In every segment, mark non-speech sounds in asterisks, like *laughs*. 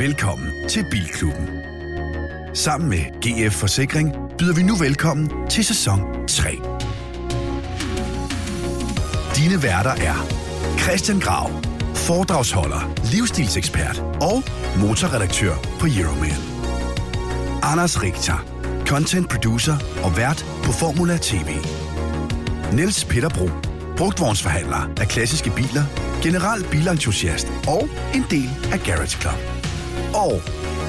Velkommen til Bilklubben. Sammen med GF Forsikring byder vi nu velkommen til sæson 3. Dine værter er Christian Grav, foredragsholder, livsstilsekspert og motorredaktør på Euroman. Anders Richter, content producer og vært på Formula TV. Niels Peterbro, brugtvognsforhandler af klassiske biler, general bilentusiast og en del af Garage Club. Og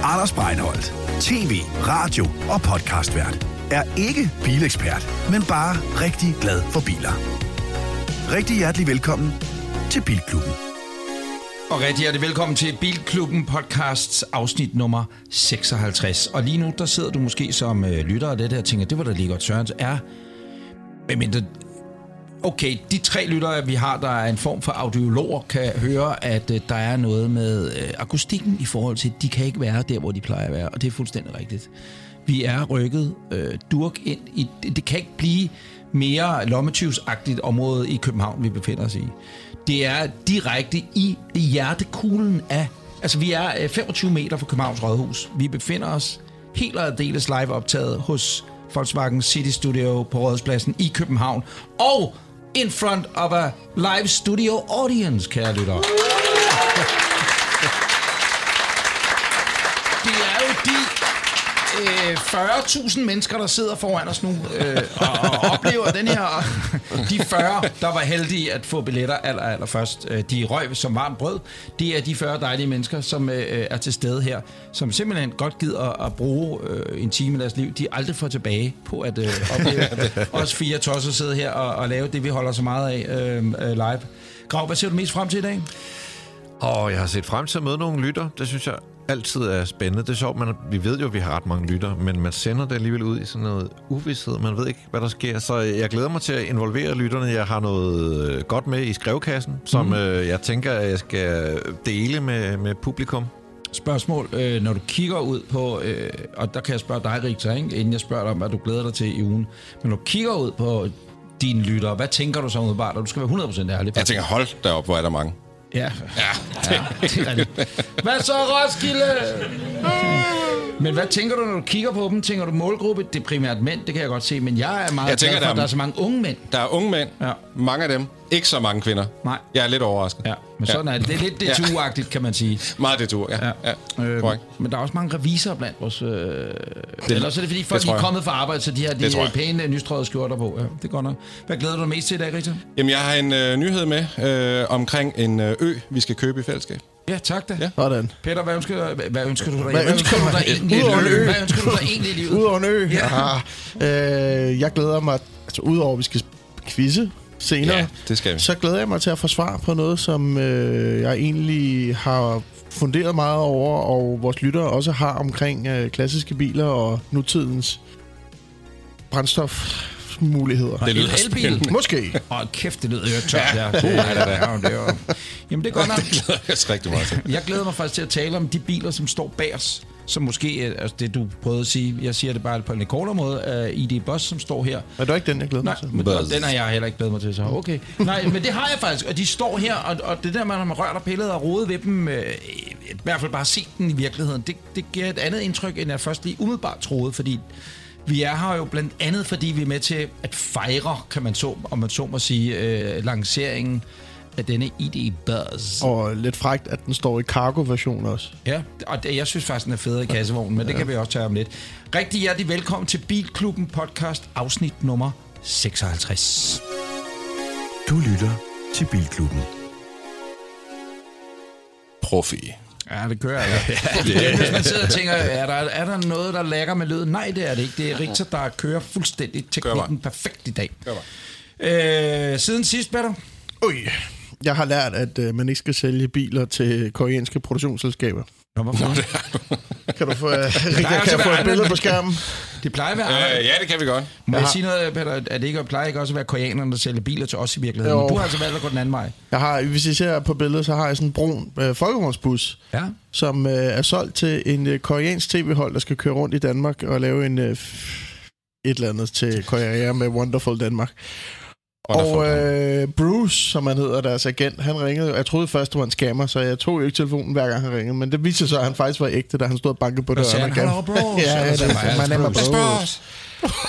Anders Breinholt, tv, radio og podcastvært, er ikke bilekspert, men bare rigtig glad for biler. Rigtig hjertelig velkommen til Bilklubben. Og rigtig hjertelig velkommen til Bilklubben podcasts afsnit nummer 56. Og lige nu, der sidder du måske som øh, lytter af det der og tænker, det var da lige godt Sørens er. Men okay, de tre lyttere, vi har, der er en form for audiologer, kan høre, at øh, der er noget med øh, akustikken i forhold til, de kan ikke være der, hvor de plejer at være. Og det er fuldstændig rigtigt. Vi er rykket øh, durk ind i... Det, det kan ikke blive mere lommetyvsagtigt område i København, vi befinder os i. Det er direkte i hjertekuglen af... Altså, vi er øh, 25 meter fra Københavns Rådhus. Vi befinder os helt og aldeles live optaget hos Volkswagen City Studio på Rådhuspladsen i København. Og in front of a live studio audience, kære lytter. *laughs* Det er jo de øh, 40.000 mennesker, der sidder foran os nu øh, og, og oplever den her... De 40, der var heldige at få billetter aller, aller først. Øh, de røg som varmt brød. Det er de 40 dejlige mennesker, som øh, er til stede her, som simpelthen godt gider at bruge øh, en time af deres liv. De aldrig får tilbage på at øh, opleve *laughs* os fire tosser sidde her og, og lave det, vi holder så meget af øh, øh, live. Grav, hvad ser du mest frem til i dag? Og jeg har set frem til at møde nogle lytter. Det synes jeg altid er spændende. Det er sjovt, man, vi ved jo, at vi har ret mange lytter, men man sender det alligevel ud i sådan noget uvidshed. Man ved ikke, hvad der sker. Så jeg glæder mig til at involvere lytterne. Jeg har noget øh, godt med i skrevkassen, som mm. øh, jeg tænker, at jeg skal dele med, med publikum. Spørgsmål, øh, når du kigger ud på, øh, og der kan jeg spørge dig, Rikta, ikke? inden jeg spørger dig om, hvad du glæder dig til i ugen. Men når du kigger ud på dine lyttere, hvad tænker du så umiddelbart? Og du skal være 100% ærlig. Jeg tænker, hold derop, hvor er der mange. Ja, Ja, ja det er rigtigt. Hvad så, Roskilde? Men hvad tænker du, når du kigger på dem? Tænker du målgruppe? Det er primært mænd, det kan jeg godt se. Men jeg er meget Jeg tænker, glad for, der at er- der er så mange unge mænd. der er unge mænd. Ja. Mange af dem. Ikke så mange kvinder. Nej. Jeg er lidt overrasket. Ja, men sådan er det. Det er lidt det *laughs* Ja. kan man sige. Meget det ja. ja. ja. Korrekt. men der er også mange revisorer blandt vores... Øh... Eller så er det, fordi folk det er kommet fra arbejde, så de har de Det tror øh, pæne, nystrøede skjorter på. Ja, det godt nok. Hvad glæder du dig mest til i dag, Rita? Jamen, jeg har en øh, nyhed med øh, omkring en øh, ø, vi skal købe i fællesskab. Ja, tak da. Ja. Sådan. Peter, hvad ønsker, hvad, hvad ønsker du dig? Hvad ønsker du du dig egentlig i livet? Hvad ønsker du dig egentlig i livet? Udover en ø. Ja. Ja. Øh, jeg glæder mig, altså udover at vi skal quizze senere, Ja, det skal vi. så glæder jeg mig til at få svar på noget, som øh, jeg egentlig har funderet meget over, og vores lyttere også har omkring øh, klassiske biler og nutidens brændstofmuligheder. Det lyder El- elbil. Måske. Åh, oh, kæft, det lyder jo tørt. Ja, ja, det, ja, det, er, det er, Jamen, det er godt nok. *laughs* Det glæder jeg rigtig meget til. Jeg glæder mig faktisk til at tale om de biler, som står bag os. Som måske, øh, altså det du prøvede at sige, jeg siger det bare på en lidt kortere måde, uh, ID Bus, som står her. Er det ikke den, jeg glæder Nej, mig til? men Buzz. den har jeg heller ikke glædet mig til, så okay. Nej, men det har jeg faktisk, og de står her, og, og det der, man har rørt og pillet og rodet ved dem, øh, i hvert fald bare set den i virkeligheden, det, det giver et andet indtryk, end jeg først lige umiddelbart troede, fordi vi er her jo blandt andet, fordi vi er med til at fejre, kan man så, om man så må sige, øh, lanceringen af denne ID Buzz. Og lidt frægt, at den står i cargo-version også. Ja, og det, jeg synes faktisk, den er federe i kassevognen, men det kan vi også tage om lidt. Rigtig hjertelig velkommen til Bilklubben podcast, afsnit nummer 56. Du lytter til Bilklubben. Profi. Ja, det kører jeg. Ja, *laughs* det Hvis man sidder og tænker, er der, er der noget, der lægger med lyden? Nej, det er det ikke. Det er Richter, der kører fuldstændig teknikken perfekt i dag. Øh, siden sidst, Peter? Ui. Jeg har lært, at øh, man ikke skal sælge biler til koreanske produktionsselskaber. Nå, hvorfor? *laughs* Kan du få, *laughs* uh, kan jeg få et billede på skærmen? Det plejer at være... Øh, ja, det kan vi godt. Må jeg sige noget, Peter? Er det ikke, plejer ikke også at være koreanerne, der sælger biler til os i virkeligheden? Jo. Men Du har altså valgt at gå den anden vej. Jeg har, hvis I ser på billedet, så har jeg sådan en brun øh, folkevognsbus, Ja. som øh, er solgt til en øh, koreansk tv-hold, der skal køre rundt i Danmark og lave en øh, et eller andet til Korea med Wonderful Danmark. Og øh, Bruce, som han hedder, deres agent, han ringede. Jeg troede først, det var en scammer, så jeg tog jo ikke telefonen, hver gang han ringede. Men det viste sig så, at han faktisk var ægte, da han stod og bankede på sagde døren. han? igen. Hello, Bruce. *laughs* ja, ja, Så det, sagde han, man name Bruce. Bruce.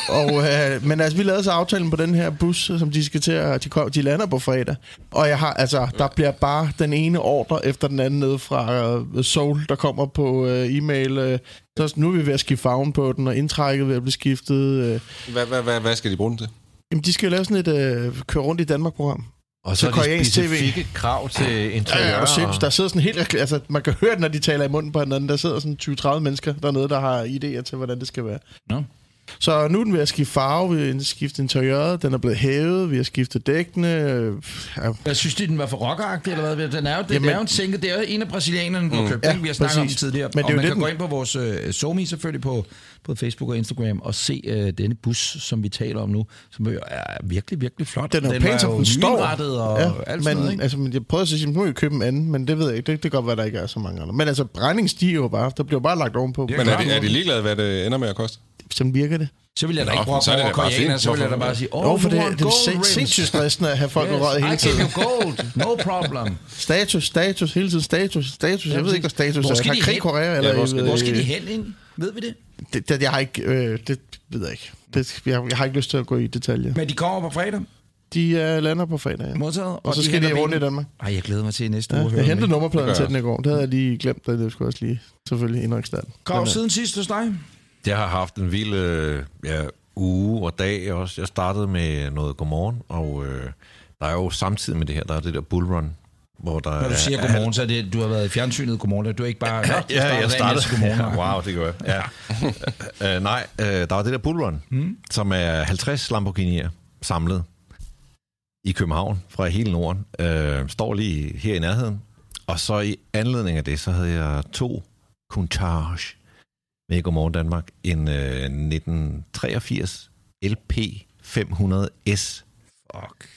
og, øh, men altså, vi lavede så aftalen på den her bus, som de skal til at... De, kom, de lander på fredag. Og jeg har, altså, der bliver bare den ene ordre efter den anden ned fra uh, Soul, der kommer på uh, e-mail. Uh, så nu er vi ved at skifte farven på den, og indtrækket ved at blive skiftet. Uh, Hvad, hvad, hvad, hvad skal de bruge den til? Jamen, de skal jo lave sådan et uh, køre rundt i Danmark-program. Og Til så er de koreansk TV. specifikke krav til Ja, interiør. ja, og sindssygt. der sidder sådan helt... Altså, man kan høre det, når de taler i munden på hinanden. Der sidder sådan 20-30 mennesker dernede, der har idéer til, hvordan det skal være. Nå. Så nu er den ved at skifte farve, vi har skiftet interiøret, den er blevet hævet, vi har skiftet dækkene. øh, Ja, Jeg synes, den var for rockeragtig, eller hvad? Den er jo, det, Jamen- det er jo en sænke. Det er jo en af brasilianerne, der mm. købt. Ja, vi har snakket om præcis. den tidligere. Men det er og man det, kan den- gå ind på vores uh, SoMe selvfølgelig på både Facebook og Instagram og se uh, denne bus, som vi taler om nu, som jo er virkelig, virkelig flot. den er var pænt, som den står. og ja, alt sådan men, noget, ikke? altså, men jeg prøvede at sige, nu må vi købe en anden, men det ved jeg ikke. Det, det kan godt være, der ikke er så mange andre. Men altså, regningen stiger jo bare. Der bliver bare lagt ovenpå. Men er de, er de ligeglade, hvad det ender med at koste? Sådan virker det. Så vil jeg da Nå, ikke det over bare koreaner, så vil jeg da bare sige, Oh, oh, for det, det er sindssygt stressende at have folk yes, røget hele I tiden. give you gold, no problem. Status, status, hele tiden status, status. Jeg ved ikke, hvad status Hvor er. skal Har de krig? Korea? Eller, hvor skal- Hvor skal de hen ind? Ved vi det? Det, det, jeg har ikke, øh, det ved jeg ikke. Det, jeg, jeg har ikke lyst til at gå i detaljer. Men de kommer på fredag, De uh, lander på fredag, ja. modtaget. Og så skal de rundt i. Danmark. Ej, jeg glæder mig til næste Ja, uge. jeg hentede nummerpladen Det til den i går. Det havde jeg lige glemt, og det skulle også lige selvfølgelig indrykke starten. Krav siden sidst hos dig? Jeg har haft en vild øh, ja, uge og dag også. Jeg startede med noget godmorgen, og øh, der er jo samtidig med det her, der er det der bullrun, hvor der Når du er- siger er- godmorgen, så er det, du har været i fjernsynet godmorgen. Du er ikke bare... Så *laughs* Ja, jeg startede. godmorgen. Ja, *laughs* wow, det gør jeg. Ja. uh, nej, uh, der var det der bullrun, mm. som er 50 Lamborghini'er samlet i København fra hele Norden. Uh, står lige her i nærheden. Og så i anledning af det, så havde jeg to Countach med Godmorgen Danmark. En uh, 1983 LP 500S Fuck.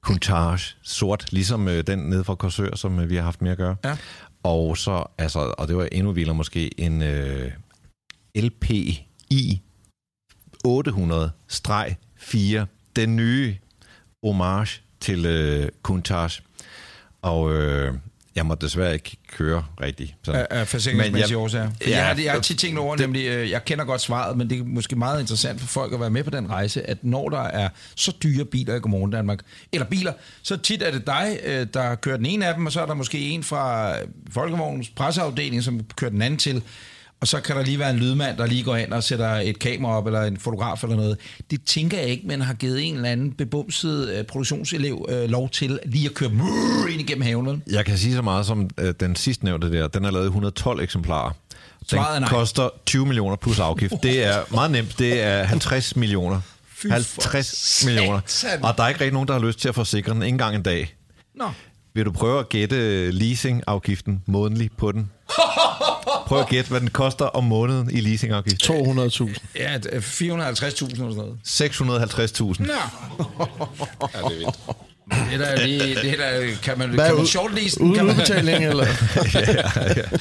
Countach, sort, ligesom øh, den nede fra Korsør, som øh, vi har haft med at gøre. Ja. Og så, altså, og det var endnu vildere måske, en øh, LPI 800-4, den nye homage til øh, Countach. Og øh, jeg må desværre ikke køre rigtigt. Sådan. Af, af forsikringsmæssige jeg- årsager. Ja, jeg, har, jeg har tit tænkt over, det- nemlig, øh, jeg kender godt svaret, men det er måske meget interessant for folk at være med på den rejse, at når der er så dyre biler i Godmorgen Danmark, eller biler, så tit er det dig, øh, der kører den ene af dem, og så er der måske en fra Folkevognens presseafdeling, som kører den anden til. Og så kan der lige være en lydmand, der lige går ind og sætter et kamera op, eller en fotograf eller noget. Det tænker jeg ikke, men har givet en eller anden bebumset øh, produktionselev øh, lov til lige at køre ind igennem haven. vel? Jeg kan sige så meget som øh, den sidste nævnte der, den er lavet i 112 eksemplarer. Den nej. koster 20 millioner plus afgift. Det er meget nemt. Det er 50 millioner. Fy for 50 millioner. Og der er ikke rigtig nogen, der har lyst til at forsikre den ikke engang en dag. Nå. Vil du prøve at gætte leasingafgiften månedligt på den? Prøv at gætte, hvad den koster om måneden i leasingafgift. 200.000. Ja, øh, 450.000 eller sådan noget. 650.000. Nå. Ja, det er vildt. Det er da lige, det er da, kan man, Hvad kan man shortlisten? Uden Kan man, udbetaling, eller?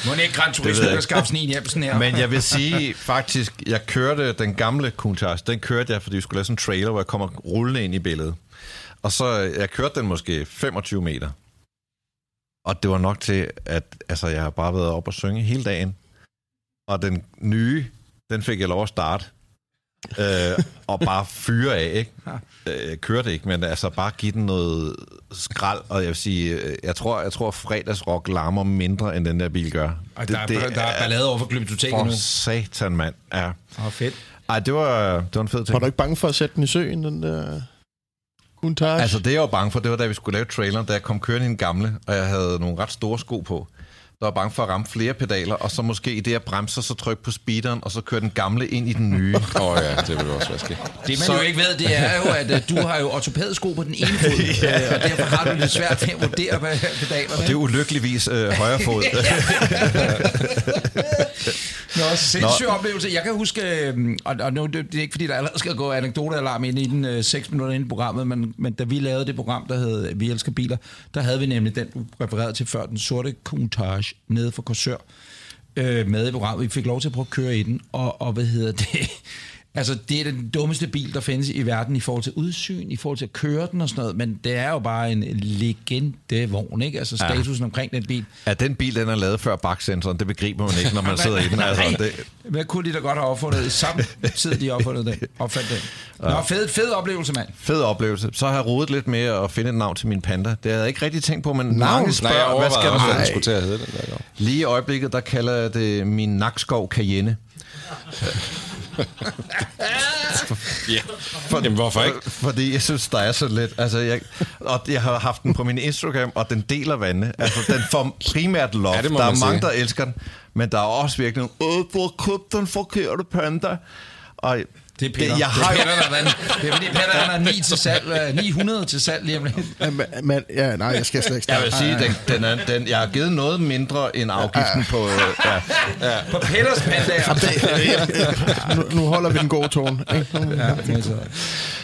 *laughs* må ikke Gran Turismo jeg kan ikke. skaffe sådan en hjem sådan her? Men jeg vil sige faktisk, jeg kørte den gamle Countach, den kørte jeg, fordi vi skulle lave sådan en trailer, hvor jeg kommer rullende ind i billedet. Og så, øh, jeg kørte den måske 25 meter. Og det var nok til, at altså, jeg har bare været op og synge hele dagen. Og den nye, den fik jeg lov at starte. øh, og bare fyre af, ikke? Øh, kørte ikke, men altså bare give den noget skrald, og jeg vil sige, øh, jeg tror, jeg tror fredagsrock larmer mindre, end den der bil gør. Og der, det, der er ballade over for Glyptoteket nu. Satan, mand. Ja. Åh, fedt. Ej, det var, det var en fed ting. Var du ikke bange for at sætte den i søen, den der Montage. Altså, det jeg var bange for, det var, da vi skulle lave traileren, da jeg kom kørende i en gamle, og jeg havde nogle ret store sko på. Der var bange for at ramme flere pedaler, og så måske i det, jeg bremser, så trykke på speederen, og så køre den gamle ind i den nye. Åh oh, ja, det vil også være skidt. Det man Så- jo ikke ved, det er jo, at uh, du har jo ortopædsko på den ene fod, *laughs* øh, og derfor har du det svært ved at vurdere hvad pedalerne. Det er ulykkeligvis øh, *laughs* højre fod. *laughs* Nå, sindssyg oplevelse. Jeg kan huske, øh, og, og nu, det, det er ikke fordi, der allerede skal gå anekdotealarm ind i den øh, 6 minutter ind i programmet, men, men da vi lavede det program, der hed Vi elsker biler, der havde vi nemlig den, du refererede til før, den sorte Countach nede for Korsør, øh, med i programmet. Vi fik lov til at prøve at køre i den, og, og hvad hedder det? Altså, det er den dummeste bil, der findes i verden i forhold til udsyn, i forhold til at køre den og sådan noget, men det er jo bare en legendevogn, ikke? Altså, statusen ja. omkring den bil. Ja, den bil, den er lavet før baksensoren. Det begriber man ikke, når man *laughs* sidder i den. Altså, Nej, det, hvad kunne de da godt have opfundet tid, de opfundet den, opfandt den. Nå, fed, fed oplevelse, mand. fed oplevelse. Så har jeg rodet lidt med at finde et navn til min panda. Det havde jeg ikke rigtig tænkt på, men mange Nej, jeg spørger, hvad skal have? den skulle til at hedde den der. Lige i øjeblikket, der kalder jeg det min Nakskov Cayenne. *laughs* Ja. Jamen, hvorfor ikke? Fordi jeg synes, der er så lidt. Altså, jeg, og jeg har haft den på min Instagram, og den deler vandene. Altså, den får primært love. Ja, der er man mange, sige. der elsker den. Men der er også virkelig nogle, Åh, du har købt den forkerte panda. Og Det er Peter. Det, jeg har det er Peter, der vandt. Det er fordi Peter, han har 9 til salg, øh, 900 til salg lige om lidt. Ja, men, men, ja, nej, jeg skal slet ikke jeg vil sige, den, den er, den, jeg har givet noget mindre end afgiften på... øh, Ja, På Peters pandaer. nu, nu holder vi den gode tone. Ikke? Ja, altså.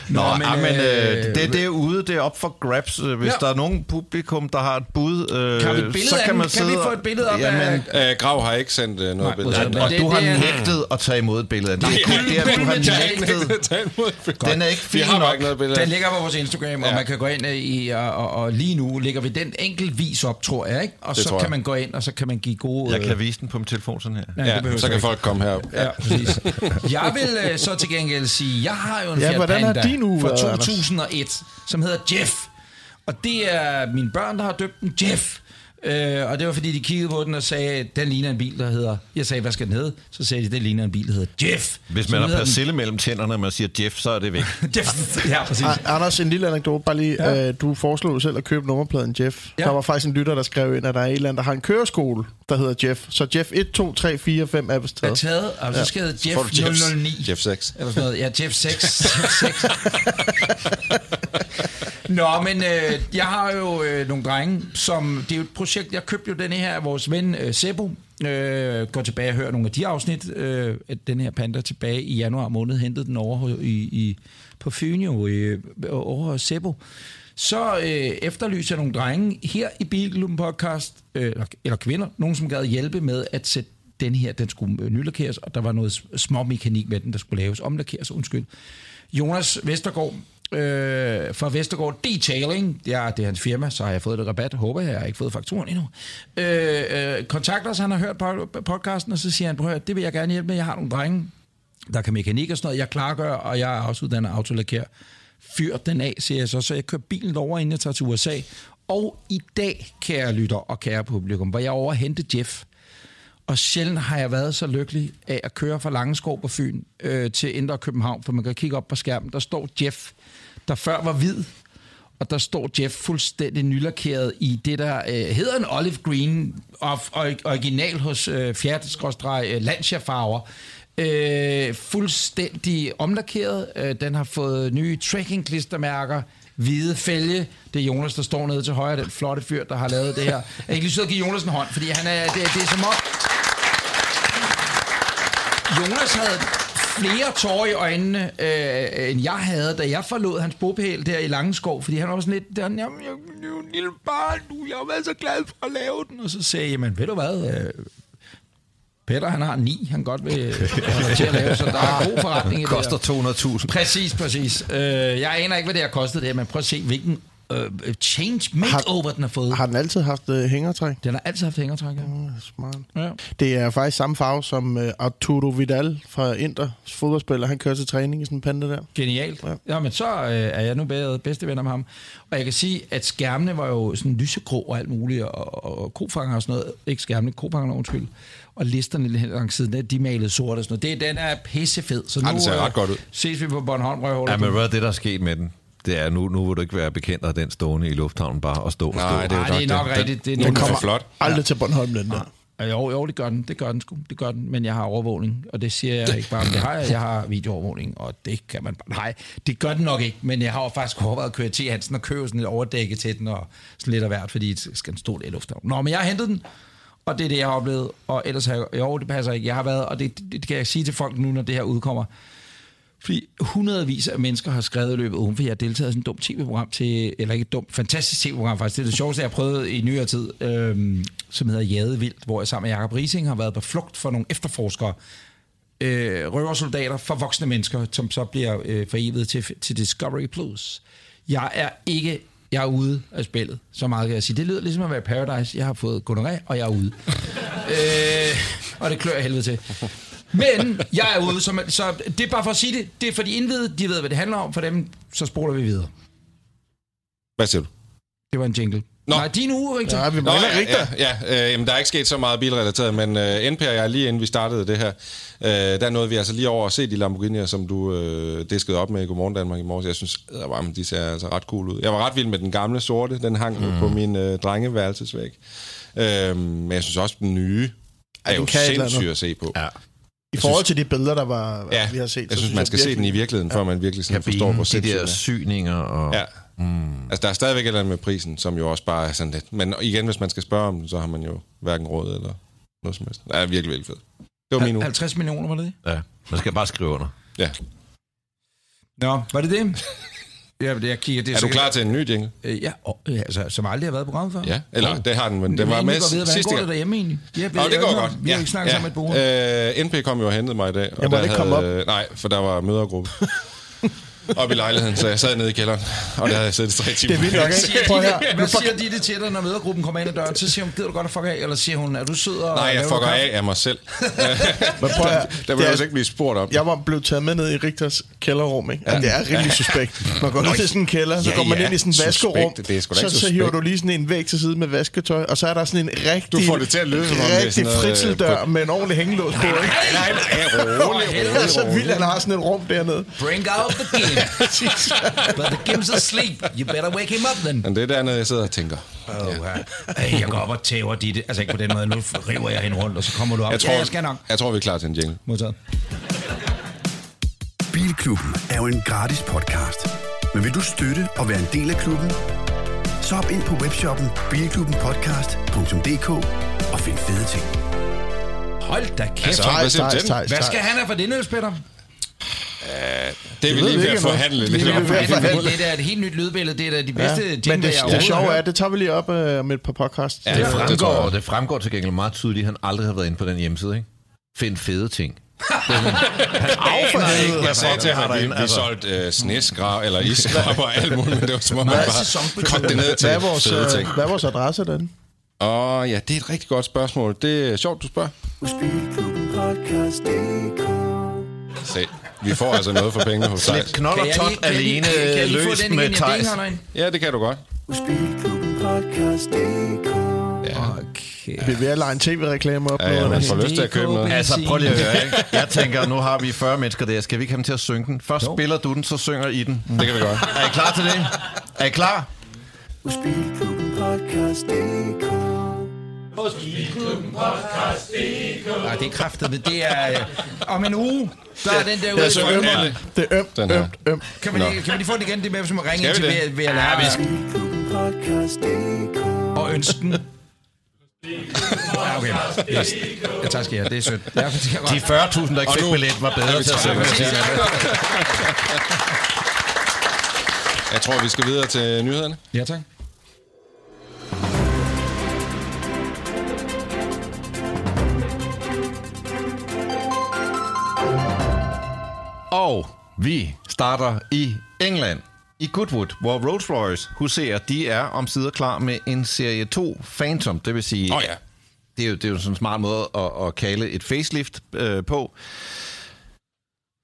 Nå, Nå, men, men, ja, øh, øh, det, det er ude, det er op for grabs. Øh, Hvis Ja. ja. der er nogen publikum, der har et bud, øh, Kan vi et billede så kan man Kan vi sidde få og- et billede op Jamen, af- Øh, Grav har ikke sendt øh, noget Nej, billede. modtaget. Og det- du har det er- nægtet at tage imod billedet. Det er kun det, at du har nægtet. Den *laughs* er ikke fin bare nok. ikke noget billede. Den ligger på vores Instagram, og Ja. man kan gå ind øh, i, og, og, og lige nu ligger vi den enkeltvis op, tror jeg, ikke? Og Det så kan jeg. man gå ind, og så kan man give gode... Jeg øh, kan vise den på min telefon sådan her. nej, det Ja, behøver så kan ikke. folk komme herop. Ja, præcis. *laughs* Jeg vil øh, så til gengæld sige, jeg har jo en Ja, Fiat Panda din uge fra været, Anders? 2001, som hedder Jeff. Og det er mine børn, der har døbt den Jeff. Øh, og det var fordi, de kiggede på den og sagde, den ligner en bil, der hedder... Jeg sagde, hvad skal den hedde? Så sagde de, den ligner en bil, der hedder Jeff. Hvis man har hedder den persille mellem tænderne, og man siger Jeff, så er det væk. *laughs* Jeff. Ja, præcis. A- Anders, en lille anekdote. Bare lige, ja. øh, du foreslog selv at købe nummerpladen Jeff. Ja. Ja. Der var faktisk en lytter, der skrev ind, at der er en eller anden, der har en køreskole, der hedder Jeff. Så Jeff 1, 2, 3, 4, 5 er vist er taget. taget, og så skal det hedde Jeff Jeffs- 009. Jeff 6. Eller sådan noget. Ja, Jeff 6. Jeff 6. *laughs* Nå, men øh, jeg har jo øh, nogle drenge, som... Det er jo et projekt, jeg købte jo den her af vores ven øh, Sebo. Øh, går tilbage og hører nogle af de afsnit. Øh, at den her panda tilbage i januar måned hentede den over i, i, på Fyn jo, øh, over hos Sebo. Så øh, efterlyser jeg nogle drenge her i Bilklubben podcast, øh, eller, eller kvinder, nogen som gad hjælpe med at sætte den her, den skulle øh, nylakeres, og der var noget små mekanik med den, der skulle laves, omlakeres, undskyld. Jonas Vestergaard øh, fra Vestergaard Detailing, ja, det er hans firma, så har jeg fået lidt rabat, håber jeg, jeg har ikke fået fakturen endnu. Øh, øh, kontakter os, han har hørt på podcasten, og så siger han, prøv at høre, det vil jeg gerne hjælpe med, jeg har nogle drenge, der kan mekanik og sådan noget, jeg klargør, og jeg er også uddannet autolakær. Fyr den af, siger jeg så, så jeg kører bilen over, inden jeg tager til USA. Og i dag, kære lytter og kære publikum, hvor jeg over at hente Jeff. Og sjældent har jeg været så lykkelig af at køre fra Langeskov på Fyn øh, til Indre København, for man kan kigge op på skærmen, der står Jeff, der før var hvid, og der står Jeff fuldstændig nylakeret i det, der øh, hedder en olive green, of, original hos øh, Fiat-Lancia-farver. Øh, øh, fuldstændig omlakeret. Øh, den har fået nye tracking-klistermærker hvide fælge. Det er Jonas, der står nede til højre, den flotte fyr, der har lavet det her. Jeg kan lige så give Jonas en hånd, fordi han er, det, det er som om... Jonas havde flere tårer i øjnene, øh, end jeg havde, da jeg forlod hans bopæl der i Langeskov, fordi han var sådan lidt, der, jamen, jeg, jeg, er jo en lille barn nu, jeg har været så glad for at lave den, og så sagde jeg, men ved du hvad, øh, Peter, han har ni, han godt vil øh, til at lave, så der er god forretning i det Koster her. 200.000. Præcis, præcis. Øh, jeg aner ikke, hvad det har kostet det her, men prøv at se, hvilken øh, change makeover den har fået. Har den altid haft øh, hængertræk? Den har altid haft hængertræk. Ja. Smart. Ja. Det er faktisk samme farve som øh, Arturo Vidal fra Inter, fodboldspiller. Han kører til træning i sådan en panda der. Genialt. Ja. Ja. men så øh, er jeg nu bedre, bedste venner med ham. Og jeg kan sige, at skærmene var jo sådan lysegrå og alt muligt, og, og kofanger og sådan noget. Ikke skærmene, kofangerne, undskyld. Og listerne lidt langs siden, de malede sort og sådan noget. Det, den er pissefed. Så nu Ja, den ser øh, ret godt ud. ses vi på Bornholm Røvhul. Ja, men hvad er det, der er sket med den? Det er, nu, nu vil du ikke være bekendt af den stående i lufthavnen bare og stå og stå. Nej, det er Nej, det er nok den- rigtigt. Det er Den nok- kommer flot. Aldrig til Bornholm, den der. Ja, Jo, jo, det gør den. Det gør den sgu. Det gør den. Men jeg har overvågning, og det siger jeg ikke bare, men det har jeg. Jeg har videoovervågning, og det kan man bare... Nej, det gør den nok ikke, men jeg har jo faktisk overvejet at køre til Hansen og købe sådan et overdække til den, og sådan lidt af hvert, fordi det skal en stor del luft Nå, men jeg har hentet den, og det er det, jeg har oplevet. Og ellers har jeg... Jo, det passer ikke. Jeg har været, og det, det, det kan jeg sige til folk nu, når det her udkommer. Fordi hundredvis af mennesker har skrevet i løbet ugen, for jeg har deltaget i sådan et dumt tv-program til, eller ikke et dumt, fantastisk tv-program faktisk, det er det sjoveste, jeg har prøvet i nyere tid, øhm, som hedder Jade Vildt, hvor jeg sammen med Jacob Rising har været på flugt for nogle efterforskere, øh, røversoldater for voksne mennesker, som så bliver øh, forevet til, til Discovery Plus. Jeg er ikke jeg er ude af spillet, så meget kan jeg sige. Det lyder ligesom at være Paradise. Jeg har fået gonoré, og jeg er ude. *laughs* øh, og det klør jeg helvede til. Men jeg er ude, så, man, så det er bare for at sige det. Det er for de indvidede, de ved, hvad det handler om. For dem, så spoler vi videre. Hvad siger du? Det var en jingle. Nå. Nej, din uge, Rigtig. Ja, vi Nå, ja, Richter. ja, ja øh, jamen, der er ikke sket så meget bilrelateret, men øh, NP og jeg, lige inden vi startede det her, øh, der nåede vi altså lige over at se de Lamborghini'er, som du øh, diskede op med i Godmorgen Danmark i morges. Jeg synes, at de ser altså ret cool ud. Jeg var ret vild med den gamle sorte, den hang mm. på min øh, drengeværelsesvæg. Øh, men jeg synes også, den nye er den jo sindssyg at se på. Ja. I forhold til de billeder, der var, Ja, vi har set. jeg synes, man skal se den i virkeligheden, før man virkelig sådan forstår, Kabinen, hvor de sindssygt der den er. syninger og... Ja. Mm. Altså, der er stadigvæk et eller andet med prisen, som jo også bare er sådan lidt. Men igen, hvis man skal spørge om den, så har man jo hverken råd eller noget som helst. Det er virkelig, virkelig fedt. Det var min uge. 50 millioner, var det det? ja. Man skal bare skrive under. Ja. Nå, var det det? *laughs* Ja, det jeg kigger, det Er du sikkert- klar til en ny jingle? Øh, ja, og, øh, altså, som aldrig har været på programmet før. Ja, eller det har den, men Det den var med Hvordan sidste går det gang. derhjemme egentlig? Ja, Nå, det går godt. Vi har ikke snakket sammen et bord. Øh, NP kom jo og hentede mig i dag. Og Jeg må der ikke komme havde, Nej, for der var mødergruppe. *laughs* op i lejligheden, så jeg sad nede i kælderen, og der havde jeg siddet i tre timer. Det er vildt nok, ikke? *laughs* Siger Prøv de, her. hvad siger de det til dig, når mødergruppen kommer ind ad døren? Så siger hun, gider du godt at fuck af? Eller siger hun, er du sød og Nej, jeg fucker af af mig selv. *laughs* Men prøv her. Der vil jeg også ikke blive spurgt om. Jeg var blevet taget med ned i Rigters kælderrum, ikke? Ja. Det er rimelig suspekt. Man går ned til sådan en kælder, så Ja, går man ja. ind i sådan en vaskerum, det er sgu da så, ikke så hiver du lige sådan en væg til side med vasketøj, og så er der sådan en rigtig, Du får det til at lyde, som om det er sådan øh, med en ordentlig hængelås på, ikke? Nej, nej, *laughs* rolig. Det er så vildt, at han har sådan et rum dernede. Bring out the game. *laughs* But the game's asleep. You better wake him up then. Men det er dernede, jeg sidder og tænker. Oh, ja. Ej, jeg går op og tæver dit. Altså ikke på den måde. Nu river jeg hende rundt, og så kommer du op. Jeg tror, ja, jeg skal nok. jeg tror vi er klar til en jingle. Modtaget. Bilklubben er jo en gratis podcast. Men vil du støtte og være en del af klubben? Så hop ind på webshoppen bilklubbenpodcast.dk og find fede ting. Hold da kæft. Altså, hvad? Hvad skal han have for det, Niels Peter? Det er vi ved lige vi ved at ikke endnu. forhandle Vi lidt om. Det er et helt nyt lydbillede. Det er da de bedste Ja. ja. Men ting, det, jeg det sjove er, det tager vi lige op øh, om et par podcasts. Ja, Det det fremgår, jeg. det fremgår til gengæld meget tydeligt, at han aldrig har været inde på den hjemmeside, ikke? Find fede ting. *laughs* Affaldet. Jeg sagde til ham, at vi, vi Altså. solgte uh, sneskrav eller iskrav og alt muligt, men det var som om, man Hvad er bare kogte det ned til Hvad er vores, fede ting. øh, hvad er vores adresse, den? Åh, ja, det er et rigtig godt spørgsmål. Det er sjovt, du spørger. Se, vi får altså noget for pengene hos dig. Slip knold og Kan jeg tot lige- kan jeg lige- alene kan jeg lige få løst den med Thijs. Ja, det kan du godt. Okay. Vi er ved at lege en tv-reklame op. Ja, ja, man får lyst til at købe noget. Altså, prøv lige at høre, ikke? Jeg tænker, nu har vi 40 mennesker der. Skal vi ikke have dem til at synge den? Først Jo. spiller du den, så synger I den. Det kan vi godt. Er I klar til det? Er I klar? Nej, det er kraftet, men det er... Øh, om en uge, der er den der ude. så i øm Rømø. er det. Det er ømt, Den her. ømt, ømt. Kan man, lige, kan man lige få den igen? Det er med, som at ringe ind til vi ved, det? ved at lære og ønske den. Ja, okay. Yes. Jeg tager skal jeg. Det er sødt. Ja, det er godt. De 40.000, der ikke Og fik billet, var bedre til at synge. Jeg tror, vi skal videre til nyhederne. Ja, tak. Og vi starter i England. I Goodwood, hvor Rolls-Royce huserer, de er om sider klar med en serie 2 Phantom. Det vil sige, oh, ja. det er jo, det er jo sådan en smart måde at, at kalde et facelift øh, på.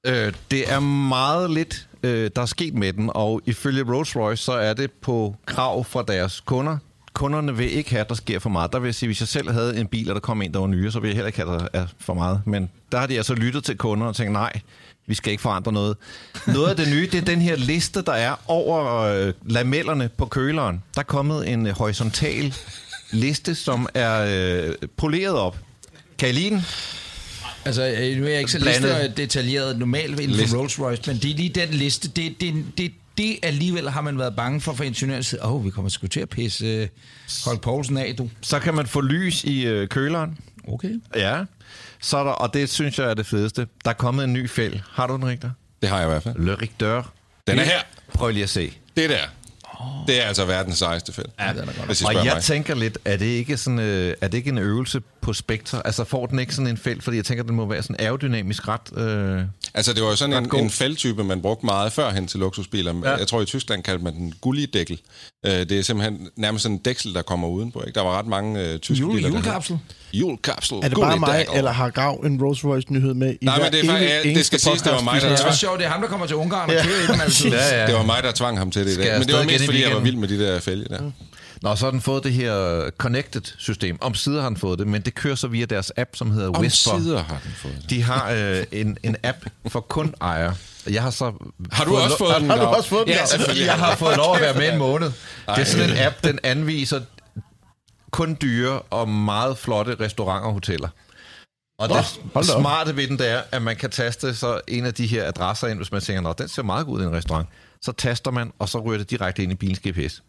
Øh, det er meget lidt, øh, der er sket med den, og ifølge Rolls-Royce, så er det på krav fra deres kunder. Kunderne vil ikke have, at der sker for meget. Der vil jeg sige, hvis jeg selv havde en bil, og der kom en, der var nye, så ville jeg heller ikke have, at der er for meget. Men der har de altså lyttet til kunder og tænkt, nej, vi skal ikke forandre noget. Noget af det nye, det er den her liste, der er over øh, lamellerne på køleren. Der er kommet en øh, horisontal liste, som er øh, poleret op. Kan I lide den? Altså, øh, nu er jeg ikke så liste detaljeret normalt inden for Rolls Royce, men det er lige den liste. Det, det, det, det alligevel har man været bange for fra ingeniørens side. Åh, oh, vi kommer sgu til at pisse øh, Holk Poulsen af, du. Så kan man få lys i øh, køleren. Okay. Ja. Så er der, og det synes jeg er det fedeste. Der er kommet en ny fæld. Har du den, Rigter? Det har jeg i hvert fald. Le Rigteur. Den er her. Prøv lige at se. Det der. Det er altså verdens sejeste felt. Ja, den er godt. Og jeg mig. tænker lidt, er det ikke sådan, øh, er det ikke en øvelse på spektre? Altså får den ikke sådan en felt, fordi jeg tænker, den må være sådan aerodynamisk ret... Øh... Altså, det var jo sådan en, god. en fældtype, man brugte meget førhen til luksusbiler. Ja. Jeg tror, i Tyskland kaldte man den gulligdækkel. Øh, Det er simpelthen nærmest sådan en dæksel, der kommer udenpå. Ikke? Der var ret mange øh, tyske Jule, biler. der julekapsel? Julekapsel. Er det bare mig, Gulligdækkel. eller har Grav en Rolls Royce nyhed med i Nej, men det er faktisk- ja, det skal siges, det var mig, der Det er også sjovt, det er ham, der kommer til Ungarn og kører i den altid. *laughs* Ja, ja. Det var mig, der tvang ham til det i dag. Men det var mest, fordi jeg var vild med de der fælge der. Nå, så har den fået det her Connected-system. Om sider har den fået det, men det kører så via deres app, som hedder Om Whisper. sider har den fået det. De har øh, en, en app for kun ejere. Jeg har så... Har du også fået *laughs* den? Har du også fået den? Ja, selvfølgelig. Jeg har fået lov at være med en måned. Ej. Det er sådan en app, den anviser kun dyre og meget flotte restauranter og hoteller. Og det hold smarte ved den, det er, at man kan taste så en af de her adresser ind, hvis man tænker, Nå, den ser meget god ud i en restaurant. Så taster man, og så ryger det direkte ind i bilens GPS.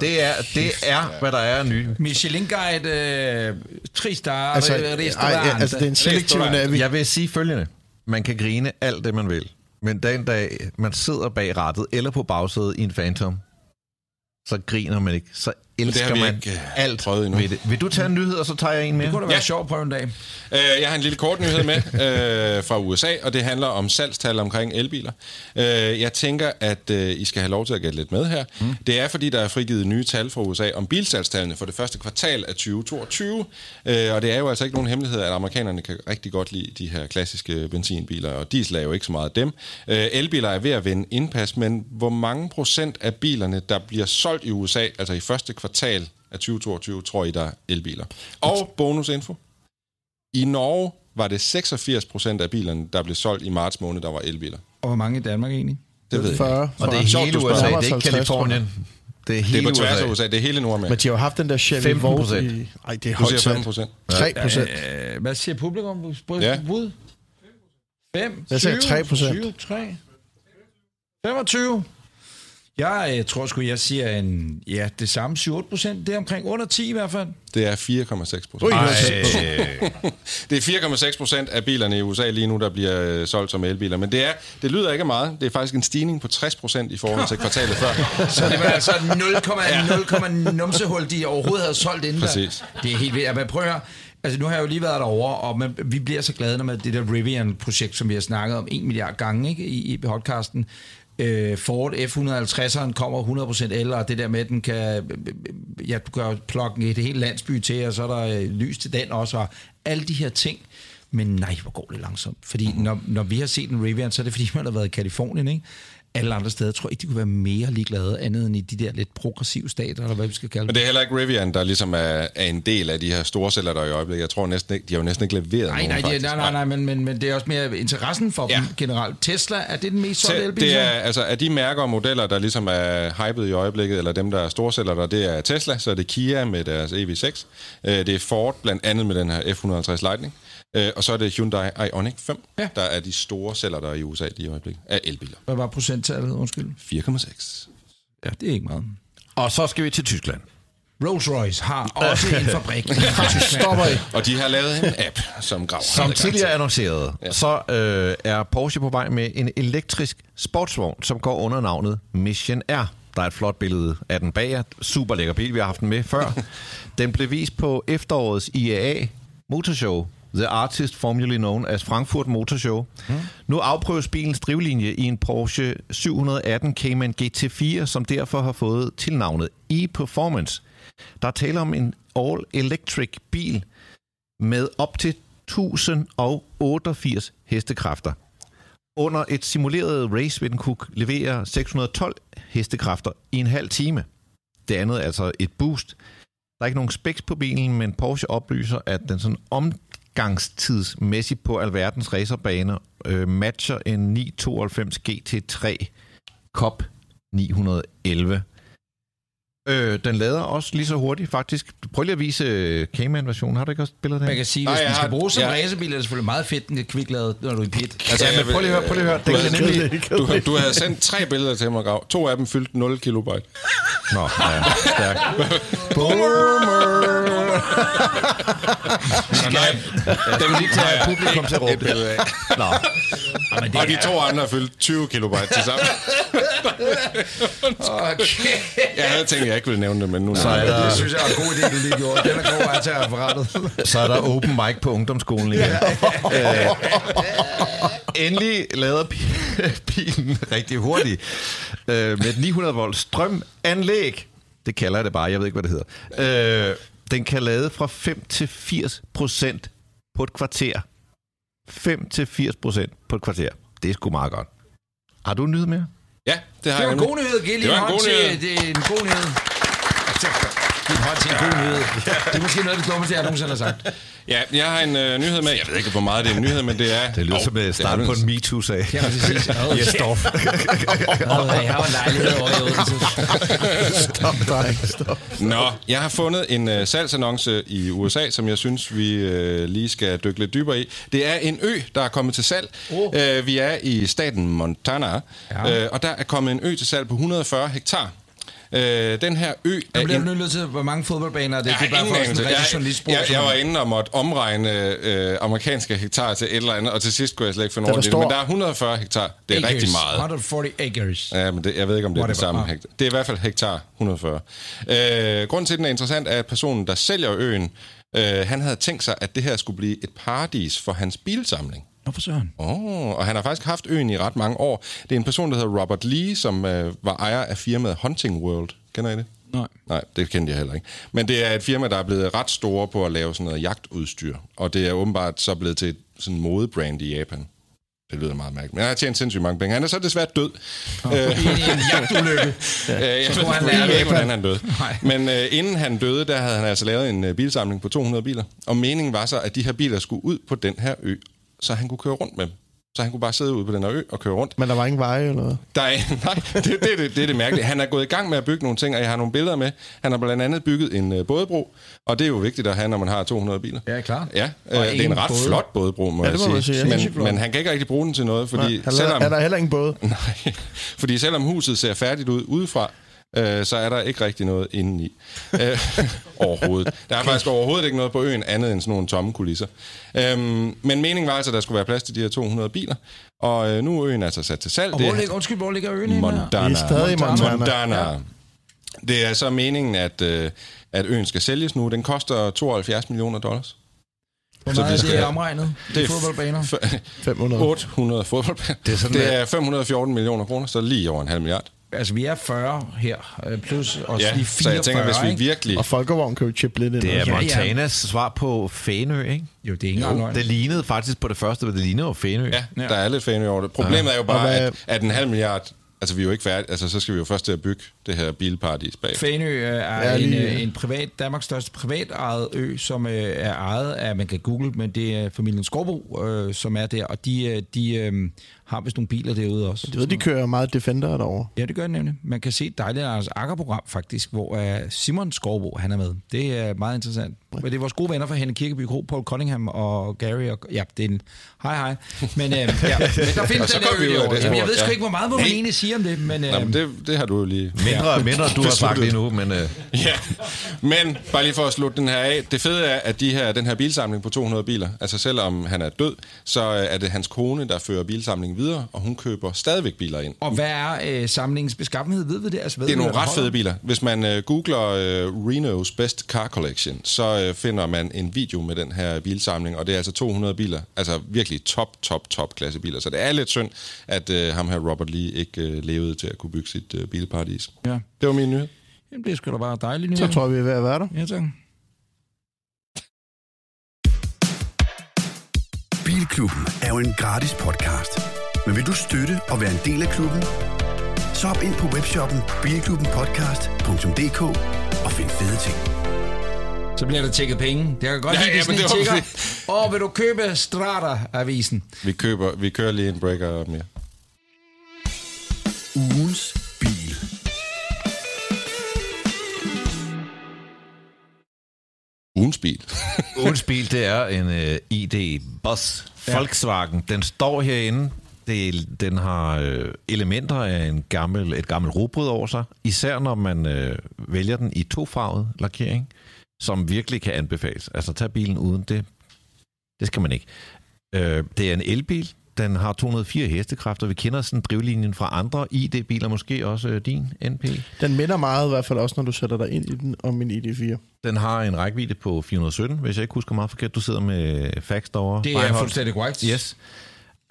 Det er, det er hvad der er nye. Michelin Guide, øh, tre star, Altså, ej, restaurant. ja, altså, det er en selektiv navi. Jeg vil sige følgende. Man kan grine alt det, man vil. Men den dag, man sidder bag rattet eller på bagsædet i en Phantom, så griner man ikke. Så elsker har vi man ikke, øh, alt prøvet endnu. ved det. Vil du tage en nyhed, og så tager jeg en Det mere? kunne da være Ja. sjovt på en dag. Øh, Jeg har en lille kort nyhed med *laughs* øh, fra USA, og det handler om salgstal omkring elbiler. Øh, Jeg tænker, at øh, I skal have lov til at gætte lidt med her. Mm. Det er, fordi der er frigivet nye tal fra USA om bilsalgstallene for det første kvartal af 2022. Øh, Og det er jo altså ikke nogen hemmelighed, at amerikanerne kan rigtig godt lide de her klassiske benzinbiler, og diesel er jo ikke så meget af dem. Øh, Elbiler er ved at vinde indpas, men hvor mange procent af bilerne, der bliver solgt i USA, altså i første kvartal af 2022, tror I, der er elbiler? Og bonusinfo. I Norge var det 86 procent af bilerne, der blev solgt i marts måned, der var elbiler. Og hvor mange i Danmark egentlig? Det ved jeg. 40. Og det er Sjovt, hele. USA, det er ikke 50, Kalifornien. Det er Det hele er på tværs af USA. Det er hele Nordamerika. Men de har jo haft den der Chevy 15%. Volt i... Ej, det er Du højt siger sat. 15 procent. 3 procent. Øh, hvad siger publikum? Ja. Bud? 5? Jeg sagde 3 procent. 3? 25? Jeg øh, tror sgu, jeg siger en, ja, det samme 7-8 procent. Det er omkring under 10 i hvert fald. Det er 4,6 procent. Det er 4,6 *laughs* procent af bilerne i USA lige nu, der bliver øh, solgt som elbiler. Men det, er, det lyder ikke meget. Det er faktisk en stigning på 60 procent i forhold til *laughs* kvartalet før. Så det var altså *laughs* 0,0 numsehul, de overhovedet havde solgt inden Præcis. Der. Det er helt vildt. Men prøv at høre. Altså, nu har jeg jo lige været derovre, og man, vi bliver så glade, når man det der Rivian-projekt, som vi har snakket om en milliard gange ikke, i, i podcasten, øh, Ford F-150'eren kommer 100% el, og det der med, at den kan, ja, du kan plukke et helt landsby til, og så er der øh, lys til den også, og alle de her ting. Men nej, hvor går det langsomt. Fordi Mhm. når, når vi har set en Rivian, så er det fordi, man har været i Kalifornien, ikke? Alle andre steder tror jeg ikke, de kunne være mere ligeglade, andet end i de der lidt progressive stater, eller hvad vi skal kalde Men det. er heller ikke Rivian, der ligesom er, er en del af de her store celler, der er i øjeblikket. Jeg tror næsten ikke, de har jo næsten ikke leveret Nej, nogen, nej, faktisk. nej, nej, nej, men, men, men det er også mere interessen for ja. Dem generelt. Tesla, er det den mest solgte Te- elbil? det er, altså, af de mærker og modeller, der ligesom er hypet i øjeblikket, eller dem, der er storsælger der, det er Tesla, så er det Kia med deres EV6. Øh, Det er Ford, blandt andet med den her F-150 Lightning. Øh, Og så er det Hyundai Ioniq 5, Ja. der er de store sælger, der er i USA lige i øjeblikket, af elbiler. Hvad var procenttallet? Undskyld. 4,6. Ja, det er ikke meget. Og så skal vi til Tyskland. Rolls-Royce har også en *laughs* fabrik. Stopper I. Og de har lavet en app, som graver. Som tidligere annonceret, ja. så øh, er Porsche på vej med en elektrisk sportsvogn, som går under navnet Mission R. Der er et flot billede af den bag jer. Super lækker bil, vi har haft den med før. *laughs* den blev vist på efterårets IAA Motorshow, The Artist Formerly Known as Frankfurt Motor Show. Mm. Nu afprøves bilens drivlinje i en Porsche 718 Cayman GT4, som derfor har fået tilnavnet e-Performance. Der er tale om en all-electric bil med op til 1088 hestekræfter. Under et simuleret race vil den kunne levere 612 hestekræfter i en halv time. Det andet er altså et boost. Der er ikke nogen specs på bilen, men Porsche oplyser, at den sådan omgangstidsmæssigt på alverdens racerbaner øh, matcher en 992 GT3 Cup 911. Øh, den lader også lige så hurtigt, faktisk. Prøv lige at vise øh, Cayman-versionen. Har du ikke også billedet Man her? kan sige, Nej, hvis jeg den skal har- bruges som ja. racerbil, er det selvfølgelig meget fedt, den er kvikladet, når du er i pit. Altså, Ja, jeg men prøv lige at høre, prøv lige at høre. Du havde- nemlig... Du, *laughs* du havde sendt tre billeder til mig, Grav. To af dem fyldte 0 kilobyte. Nå, ja, stærk. Så nej, dem lige tager Publikum til at råbe billede af. Nå, men Og de to andre har fyldt 20 kilobyte til sammen. Okay. Jeg havde tænkt, at jeg ikke ville nævne det, men nu så er der, Det synes jeg er en god idé, du lige gjorde. Den er god at til referatet. så er der open mic på ungdomsskolen igen. øh, endelig lader bilen rigtig hurtigt øh, med et 900 volt strømanlæg. Det kalder jeg det bare, jeg ved ikke, hvad det hedder. Øh, den kan lade fra 5 til 80 procent på et kvarter. 5 til 80 procent på et kvarter. Det er sgu meget godt. Har du en nyhed mere? Ja, det har Det var jeg en god nyhed. Giv Det var en god nyhed. Det er en god nyhed. Giv en hånd til en god nyhed. Det er måske noget af det dummeste, jeg nogensinde har sagt. Ja, jeg har en øh, nyhed med. Jeg ved ikke, hvor meget det er en nyhed, men det er... Det lyder Åh, som et start er på en MeToo-sag. Man så sige. Yes, Dorf. Åh, jeg har en lejlighed over i Odense. Stop, dreng, stop. Nå, jeg har fundet en øh, salgsannonce i USA, som jeg synes, vi øh, lige skal dykke lidt dybere i. Det er en ø, der er kommet til salg. Oh. Øh, vi er i staten Montana, Ja. øh, og der er kommet en ø til salg på 140 hektar. Øh, den her ø er Jeg bliver nu nødt til, hvor mange fodboldbaner er det? Jeg det er bare for sådan Jeg, journalistspor. jeg, jeg var inde og måtte omregne øh, amerikanske hektar til et eller andet, og til sidst kunne jeg slet ikke finde står- Men der er 140 hektar. Det er rigtig meget. 140 acres. Ja, men det, jeg ved ikke, om det er den samme Ah. hektar. Det er i hvert fald hektar 140. Øh, grunden til, at den er interessant, er, at personen, der sælger øen, øh, han havde tænkt sig, at det her skulle blive et paradis for hans bilsamling. Nå for søren. Oh, og han har faktisk haft øen i ret mange år. Det er en person, der hedder Robert Lee, som øh, var ejer af firmaet Hunting World. Kender I det? Nej. Nej, det kendte jeg heller ikke. Men det er et firma, der er blevet ret store på at lave sådan noget jagtudstyr. Og det er åbenbart så blevet til sådan modebrand i Japan. Det lyder meget mærkeligt. Men han har tjent sindssygt mange penge. Han er så desværre død. Øh, I en jagtulykke. *laughs* Øh, jeg, Så ved, tror han, jeg er ikke, hvordan han døde. Nej. Men øh, inden han døde, der havde han altså lavet en øh, bilsamling på 200 biler. Og meningen var så, at de her biler skulle ud på den her ø, så han kunne køre rundt med dem. Så han kunne bare sidde ude på den her ø og køre rundt. Men der var ingen veje eller noget. Der er, *laughs* nej, det, det, det, det er det mærkelige. Han er gået i gang med at bygge nogle ting, og jeg har nogle billeder med. Han har blandt andet bygget en øh, bådebro, og det er jo vigtigt at have, når man har 200 biler. Ja, klart. Ja, øh, Og det er en ret både. flot bådebro, må Ja, jeg det må man sige. sige. Men, men han kan ikke rigtig bruge den til noget, fordi Nej, selvom... er der heller ingen båd? *laughs* Nej, fordi selvom huset ser færdigt ud udefra, øh, så er der ikke rigtig noget indeni. Øh, *laughs* overhovedet. Der er faktisk overhovedet ikke noget på øen andet end sådan nogle tomme kulisser. Øhm, men meningen var altså, at der skulle være plads til de her 200 biler. Og øh, nu er øen altså sat til salg. Og Det hvor er ligger, undskyld, hvor ligger øen henne? Montana. Vi er stadig i Montana. Montana. Det er så meningen, at, øh, at øen skal sælges nu. Den koster 72 millioner dollars. Hvor Så meget det er det skal- omregnet? det Det er er fodboldbaner. F- 500. 800 fodboldbaner. Det er sådan, det er 514 millioner kroner, så lige over en halv milliard. Altså, vi er 40 her, øh, plus også Ja, de så 44, jeg tænker, hvis vi ikke? virkelig... Og Folkevogn kan jo chippe lidt ind. Det er. Ja, ja. Montanas svar på Fænø, ikke? Jo, det er ikke engang løgn. Det lignede faktisk på det første, men det lignede jo Fænø. Ja, Ja. der er lidt fan over det. Problemet er jo bare, hvad- at, at en halv milliard... Altså, vi er jo ikke færdige. Altså, så skal vi jo først til at bygge det her bilparadis bag. Fanø øh, er Ja, en, lige- øh, en privat, Danmarks største privatejet ø, som øh, er ejet af, man kan google, men det er familien Skorbo, øh, som er der, og de, øh, de øh, har vist nogle biler derude også. Du ved, de kører meget Defender derovre. Ja, det gør det nemlig. Man kan se et dejligt Anders Akker-program faktisk, hvor uh, Simon Skorbo, han er med. Det er meget interessant. Men det er vores gode venner fra Henne Kirkeby Kro, Paul Cunningham og Gary. Og, ja, det er en... Hej, hej. Men, uh, ja, *laughs* men der findes så den der vi ø ud af derovre. det Jamen, jeg ved sgu ja. ikke, hvor meget må man egentlig sige om det, men... Uh, Nå, men det, det har du jo lige... Mindre, mindre du har sagt lige nu, men... Øh, *laughs* Ja, men bare lige for at slutte den her af. Det fede er, at de her, den her bilsamling på 200 biler, altså selvom han er død, så øh, er det hans kone, der fører bilsamlingen videre, og hun køber stadigvæk biler ind. Og hvad er øh, samlingens beskaffenhed? Ved vi det? Altså, ved Det er nogle ret fede biler. Hvis man øh, googler øh, Renos Best Car Collection, så øh, finder man en video med den her bilsamling, og det er altså 200 biler. Altså virkelig top, top, top klasse biler. Så det er lidt synd, at øh, ham her Robert Lee ikke øh, levede til at kunne bygge sit øh, bilparadis. Ja. Det var min nyhed. Jamen, det sgu da bare dejligt. Så tror jeg, vi er ved at være der. Ja, tak. Bilklubben er jo en gratis podcast. Men vil du støtte og være en del af klubben? Så hop ind på webshoppen bilklubbenpodcast.dk og find fede ting. Så bliver der tjekket penge. Det kan godt Ja, lide, ja, det er var tigger. Åh, vil du købe Strata-avisen? Vi, køber, vi kører lige en breaker mere. Ugens bil. Ugens bil. *laughs* Ugens bil, det er en uh, ID Bus Volkswagen. Den står herinde. Det, den har øh, elementer af en gammel, et gammelt robrød over sig. Især når man øh, vælger den i tofarvet lakering. Som virkelig kan anbefales. Altså, tag bilen uden, det, det skal man ikke. Øh, det er en elbil. Den har 204 hestekræfter. Vi kender sådan drivlinjen fra andre ID-biler, måske også øh, din NP. Den minder meget i hvert fald også, når du sætter dig ind i den, om min ID4. Den har en rækkevidde på 417, hvis jeg ikke husker meget forkert. Du sidder med fax derovre. Det er Reinhold. fuldstændig korrekt. Yes.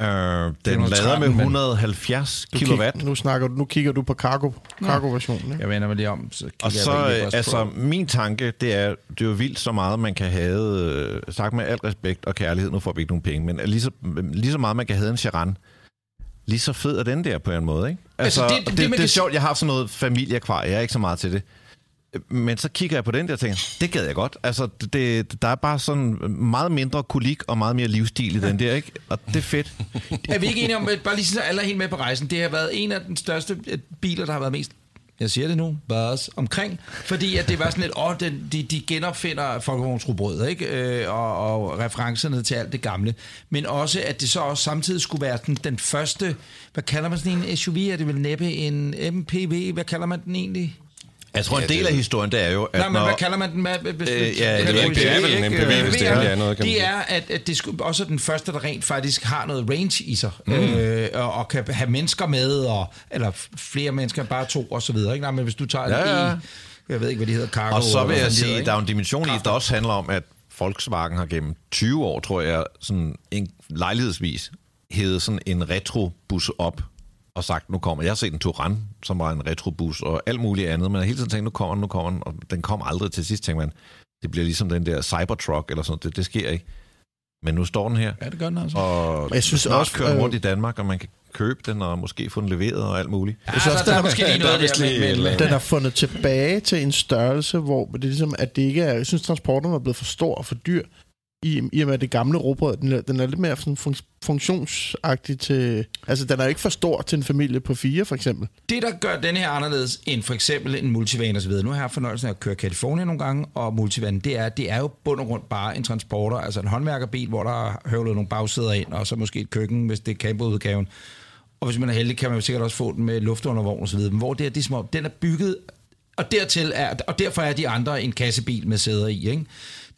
Øh, den 413, lader med men- 170 Du kilowatt. Kig, nu, snakker, du- nu kigger du på cargo, cargo-versionen. Ikke? Jeg vender mig lige om. Så Og så, på øh, altså, min tanke, det er, det er jo vildt så meget, man kan have, øh, sagt med al respekt og kærlighed, nu får vi ikke nogen penge, men lige så, lige så meget, man kan have en Charan, lige så fed er den der på en måde, ikke? Altså, Altså, det, det- det, det, det, er sjovt, jeg har sådan noget familiekvar, jeg er ikke så meget til det. Men så kigger jeg på den der og tænker, det gad jeg godt. Altså, det, der er bare sådan meget mindre kulik og meget mere livsstil i den der, ikke? Og det er fedt. Er vi ikke enige om, bare lige så alle er helt med på rejsen, det har været en af den største øh, biler, der har været mest jeg siger det nu, buzz omkring, fordi at det var sådan lidt, åh, den, de, de genopfinder folkevognsrugbrød, ikke? Øh, og, og referencerne til alt det gamle. Men også, at det så også samtidig skulle være den, den første, hvad kalder man sådan en SUV? Er det vel næppe en MPV? Hvad kalder man den egentlig? Jeg tror, Ja, en del det- af historien, det er jo, at Nej, men når... hvad kalder man den? Hvad, hvis, Øh, ja, det er ikke- det er vel en? MPV, hvis det er noget, kan man Det er, at, at det skulle, også er den første, der rent faktisk har noget range i sig, mm. øh, og, og kan have mennesker med, og, eller flere mennesker, end bare to og så videre. Ikke? Nej, men hvis du tager en Ja, ja. Jeg ved ikke, hvad de hedder, cargo. Og så vil jeg sige, at der er en dimension i, der også handler om, at Volkswagen har gennem 20 år, tror jeg, sådan en lejlighedsvis hævet sådan en retrobus op og sagt, nu kommer. Jeg har set en Touran, som var en retrobus og alt muligt andet, men jeg har hele tiden tænkt, nu kommer den, nu kommer den, og den kom aldrig til sidst, tænker man, det bliver ligesom den der Cybertruck eller sådan noget, det, det sker ikke. Men nu står den her, Ja, det gør den altså. og Jeg synes også, kører øh, rundt i Danmark, og man kan købe den og måske få den leveret og alt muligt. Ja, synes der, også, der, den er måske lige der noget der, men, andet. Den er fundet tilbage til en størrelse, hvor det er ligesom, at det ikke er... Jeg synes, transporterne er blevet for stor og for dyr. I, I og med at det gamle råbrød, den, er- den er lidt mere sådan fun- funktionsagtig til... Altså, den er ikke for stor til en familie på fire, for eksempel. det, der gør den her anderledes end for eksempel en multivan og så videre. Nu har jeg fornøjelsen af at køre California nogle gange, og multivan, det er, det er jo bund og grund bare en transporter, altså en håndværkerbil, hvor der er høvlet nogle bagsæder ind, og så måske et køkken, hvis det er camperudgaven. Og hvis man er heldig, kan man jo sikkert også få den med luftundervogn og så videre. Men hvor det er, det er som om, den er bygget, og, dertil er, og derfor er de andre en kassebil med sæder i, ikke?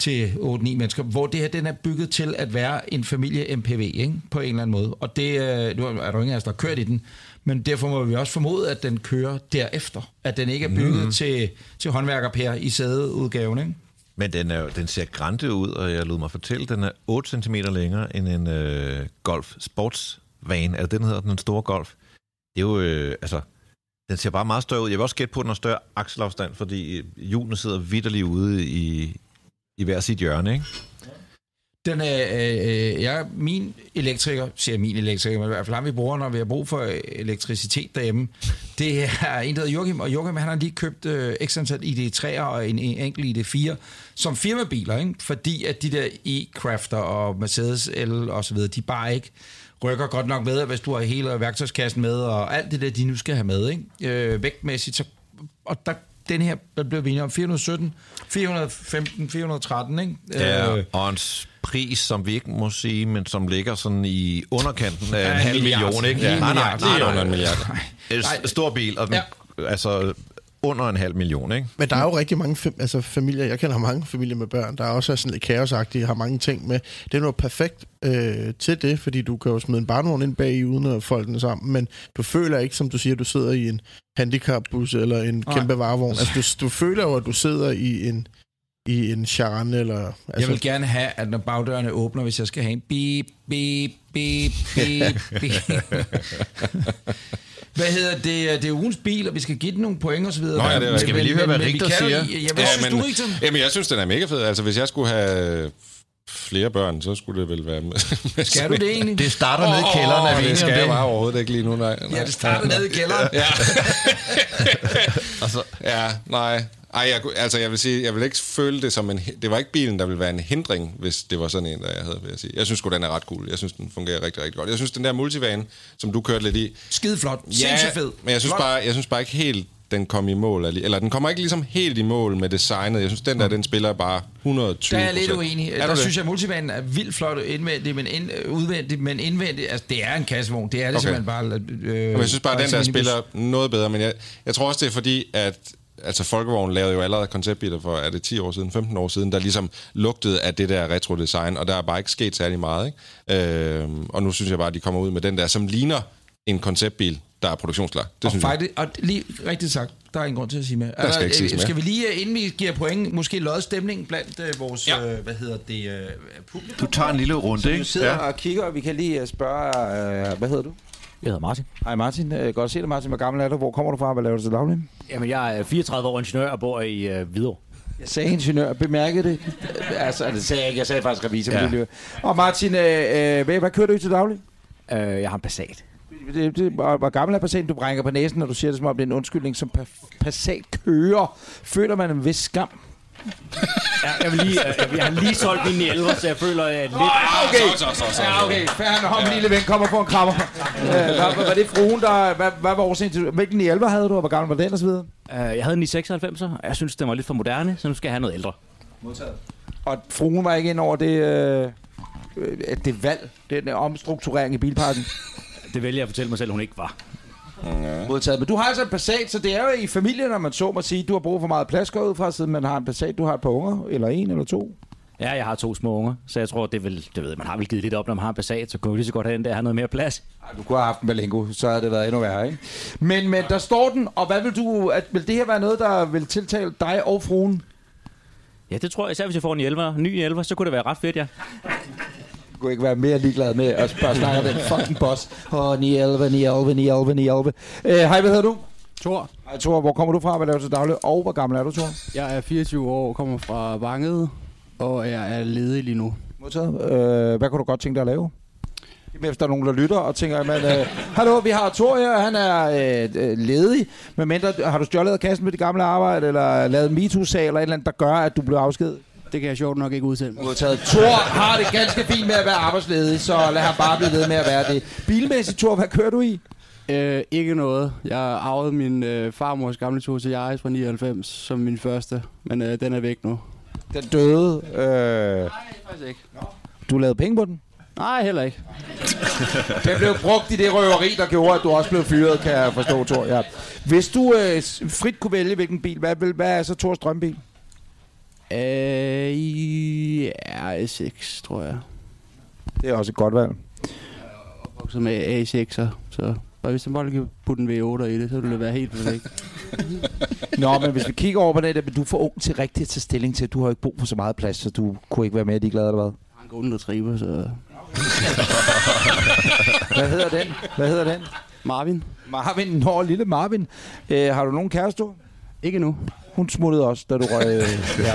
Til 8-9 mennesker, hvor det her, den er bygget til at være en familie MPV, ikke? på en eller anden måde. Og det, øh, nu er der jo ingen af os, der har kørt i den, men derfor må vi også formode, at den kører derefter. At den ikke er bygget mm. til, til håndværkerpær i sædeudgaven, ikke? Men den, er, den ser grænte ud, og jeg lod mig fortælle, den er 8 cm længere end en øh, Golf Sportsvan. Er det den hedder, den store Golf? Det er jo, øh, altså, den ser bare meget større ud. Jeg vil også gætte på, at den har større akselafstand, fordi øh, hjulene sidder vidderligt ude i, i hver sit hjørne, ikke? Den er, øh, øh, øh jeg, min elektriker, siger min elektriker, men i hvert fald ham vi bruger, når vi har brug for øh, elektricitet derhjemme, det er *laughs* en, der hedder Joachim, og Joachim han har lige købt øh, x antal ID3'er og en, en enkelt ID4 som firmabiler, ikke? fordi at de der e-crafter og Mercedes L og så videre, de bare ikke rykker godt nok med, hvis du har hele værktøjskassen med, og alt det der, de nu skal have med, ikke? Øh, vægtmæssigt, så, og der, den her, blev vi enige om, 417, 415, 413, ikke? Ja, Øh, og en pris, som vi ikke må sige, men som ligger sådan i underkanten af Ja, en en halv milliard. million, ikke? Ja, nej, nej, milliard. nej, Lige nej, under en milliard. En Nej. stor bil, og den, Ja. altså under en halv million, ikke? Men der er jo rigtig mange fam- altså familier, jeg kender mange familier med børn, der er også er sådan lidt kaosagtige, har mange ting med. Det er noget perfekt øh, til det, fordi du kan jo smide en barnevogn ind bag i, uden at folde den sammen, men du føler ikke, som du siger, du sidder i en handicapbus eller en Nej. kæmpe varevogn. Altså, du, du føler jo, at du sidder i en i en Charan eller... Jeg Altså, vil gerne have, at når bagdørene åbner, hvis jeg skal have en beep, beep, beep, beep, beep. Hvad hedder det? Det er ugens bil, og vi skal give den nogle point og så videre. Nå ja, det er. Skal vi lige høre, hvad men Richter siger? Ja, hvad synes du, Richter? Jamen, jeg synes, den er mega fed. Altså, hvis jeg skulle have flere børn, så skulle det vel være med, *laughs* Skal du det egentlig? Det starter nede i kælderen, er vi det enige skal om jeg det? bare overhovedet ikke lige nu, nej. nej. Ja, det starter nede i kælderen. Ja. *laughs* *laughs* Altså, ja, nej. Ej, jeg, altså, jeg vil sige, jeg vil ikke føle det som en... Det var ikke bilen, der ville være en hindring, hvis det var sådan en, der jeg havde, vil jeg sige. Jeg synes sgu, den er ret cool. Jeg synes, den fungerer rigtig, rigtig godt. Jeg synes, den der multivan, som du kørte lidt i... Skide flot. Sindssygt fed. men jeg synes, bare, jeg synes bare ikke helt, den kom i mål. Eller den kommer ikke ligesom helt i mål med designet. Jeg synes, den der, den spiller bare 120 Der er jeg lidt uenig. Er Der det? synes jeg, at multivanen er vildt flot indvendigt, men ind, udvendigt, men indvendigt, altså det er en kassevogn. Det er det Okay. simpelthen bare. Øh, Men jeg synes bare, at den der spiller noget bedre, men jeg, jeg tror også, det er fordi, at altså Folkevogn lavede jo allerede konceptbiler for, er det 10 år siden, 15 år siden, der ligesom lugtede af det der retro-design, og der er bare ikke sket særlig meget. Ikke? Øh, og nu synes jeg bare, at de kommer ud med den der, som ligner en konceptbil, der er produktionsklar. Det og synes faktisk, og lige rigtigt sagt, der er ingen grund til at sige mere. Der skal ikke siges øh, mere. Skal vi lige, øh, inden vi giver point, måske lodde stemning blandt øh, vores, Ja. øh, hvad hedder det, øh, publikum? Du tager en lille runde, ikke? sidder og kigger, og vi kan lige øh, spørge, øh, hvad hedder du? Jeg hedder Martin. Hej Martin, øh, godt at se dig Martin. Hvor gammel er du? Hvor kommer du fra? Hvad laver du til daglig? Jamen, jeg er 34 år ingeniør og bor i øh, Hvidovre. Jeg sagde ingeniør, bemærkede det. altså, det sagde jeg ikke. Jeg sagde faktisk revisor. Ja. Ja. Og Martin, øh, øh, hvad, hvad kører du i til daglig? Øh, jeg har en Passat. Det, det, hvor, gammel er Passat, du brænger på næsen, når du siger det, som om det er en undskyldning, som pa- Passat kører. Føler man en vis skam? Ja, jeg, vil lige, jeg, jeg har lige solgt min 11, så jeg føler at lidt... okay. Så, så, så, ja, okay. Færdig med ham, lille ven, kommer på en krammer. øh, var, var det fruen, der... Hvad, hvad var årsagen til... Hvilken 11 havde du, og hvor gammel var den, og så videre? Øh, jeg havde en i 96'er, og jeg synes, den var lidt for moderne, så nu skal jeg have noget ældre. Og fruen var ikke ind over det... Øh, øh, det valg, den omstrukturering i bilparken. Det vælger jeg at fortælle mig selv, hun ikke var. Modtaget. Men du har altså en Passat, så det er jo i familien, når man så må sige, du har brug for meget plads går ud fra, siden man har en Passat. Du har et par unger, eller en eller to. Ja, jeg har to små unger, så jeg tror, det vil, det ved man har vel givet lidt op, når man har en Passat, så kunne vi lige så godt have den der, have noget mere plads. Ej, du kunne have haft en Berlingo, så havde det været endnu værre, ikke? Men, men der står den, og hvad vil du... At, vil det her være noget, der vil tiltale dig og fruen? Ja, det tror jeg, især hvis jeg får en 11, ny 11, så kunne det være ret fedt, ja. Kunne ikke være mere ligeglad med at spørge snakke den fucking boss. Åh, oh, 911, 911, 911, 911. Øh, Hej, hvad hedder du? Thor, Hej, Thor. Hvor kommer du fra? Hvad laver du til daglig? Og hvor gammel er du, Thor? jeg er 24 år, kommer fra Vanget, og jeg er ledig lige nu. Modtaget. Øh, hvad kunne du godt tænke dig at lave? Hvis der er nogen, der lytter og tænker, men, øh, hallo, vi har Thor her, han er øh, øh, ledig. Men mindre, har du stjålet kassen med det gamle arbejde, eller lavet en MeToo-sag, eller et eller andet, der gør, at du blev afskedet? Det kan jeg sjovt nok ikke udsende. Modtaget. Thor har det ganske fint med at være arbejdsledig, så lad ham bare blive ved med at være det. Bilmæssigt, Thor, hvad kører du i? Øh, ikke noget. Jeg arvede min øh, farmors gamle tur til Yaris fra 99 som min første, men øh, den er væk nu. Den døde. Øh, Faktisk ikke. du lavede penge på den? Nej, heller ikke. *laughs* Den blev brugt i det røveri, der gjorde, at du også blev fyret, kan jeg forstå, Thor. Ja. Hvis du øh, frit kunne vælge, hvilken bil, hvad, vil, hvad er så Thors drømmebil? Øh, i R6, tror jeg. Det er også et godt valg. Vokset med A6'er, så bare hvis den bare kan putte en V8 i det, så ville det være helt perfekt. *laughs* Nå, men hvis vi kigger over på det, men du er for ung til rigtigt at tage stilling til, du har ikke brug for så meget plads, så du kunne ikke være mere ligeglad, eller hvad? Jeg har en golden retriever, så... *laughs* Hvad hedder den? Hvad hedder den? Marvin? Marvin, Nå, lille Marvin. Øh, har du nogen kæreste? du? Ikke nu. Hun smuttede også, da du røg. øh, *laughs* ja.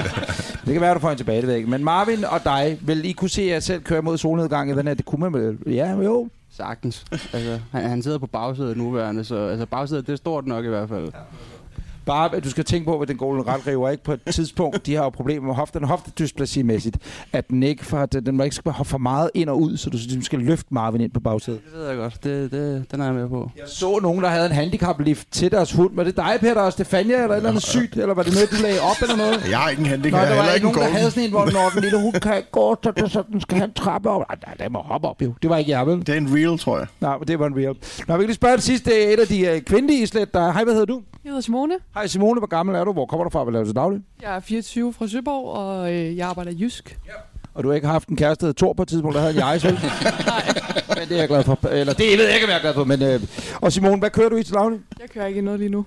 Det kan være, du får en tilbage, det ved jeg ikke. Men Marvin og dig, vil I kunne se jer selv køre mod solnedgang i den her? Det kunne man vel? Ja, jo. Sagtens. Altså, han, han sidder på bagsædet nuværende, så altså, bagsædet det er stort nok i hvert fald. Bare, at du skal tænke på, at den golden retriever ikke på et tidspunkt, de har jo problemer med hoften, hoftedysplasimæssigt, at den ikke for, den, den må ikke skal hoppe for meget ind og ud, så du ligesom skal løfte Marvin ind på bagsædet. Det ved jeg godt. Det, det, den er jeg med på. Jeg så nogen, der havde en handicaplift til deres hund. Var det dig, Peter og Stefania, eller et eller andet sygt? Eller var det noget, du lagde op eller noget? Jeg har ikke en Nå, handicap, der jeg var heller ikke ikke en nogen, der golden. havde sådan en, hvor når den lille hund kan ikke gå, så, det, så den skal have en trappe op. Nej, nej, den må hoppe op jo. Det var ikke jeg, vel? Det er en real, tror jeg. Nej, men det var en real. Nå, vi kan lige spørge det sidste. Det er et af de uh, kvindelige islet, der... Hej, hvad hedder du? Jeg hedder Simone. Hej Simone, hvor gammel er du? Hvor kommer du fra? Hvad laver du til daglig? Jeg er 24 fra Søborg, og øh, jeg arbejder i Jysk. Og du har ikke haft en kæreste, der Thor på et tidspunkt, der havde en jeg selv? men det er jeg glad for. Eller det ved jeg ikke, om jeg er glad for. Men, øh, og Simone, hvad kører du i til daglig? Jeg kører ikke noget lige nu.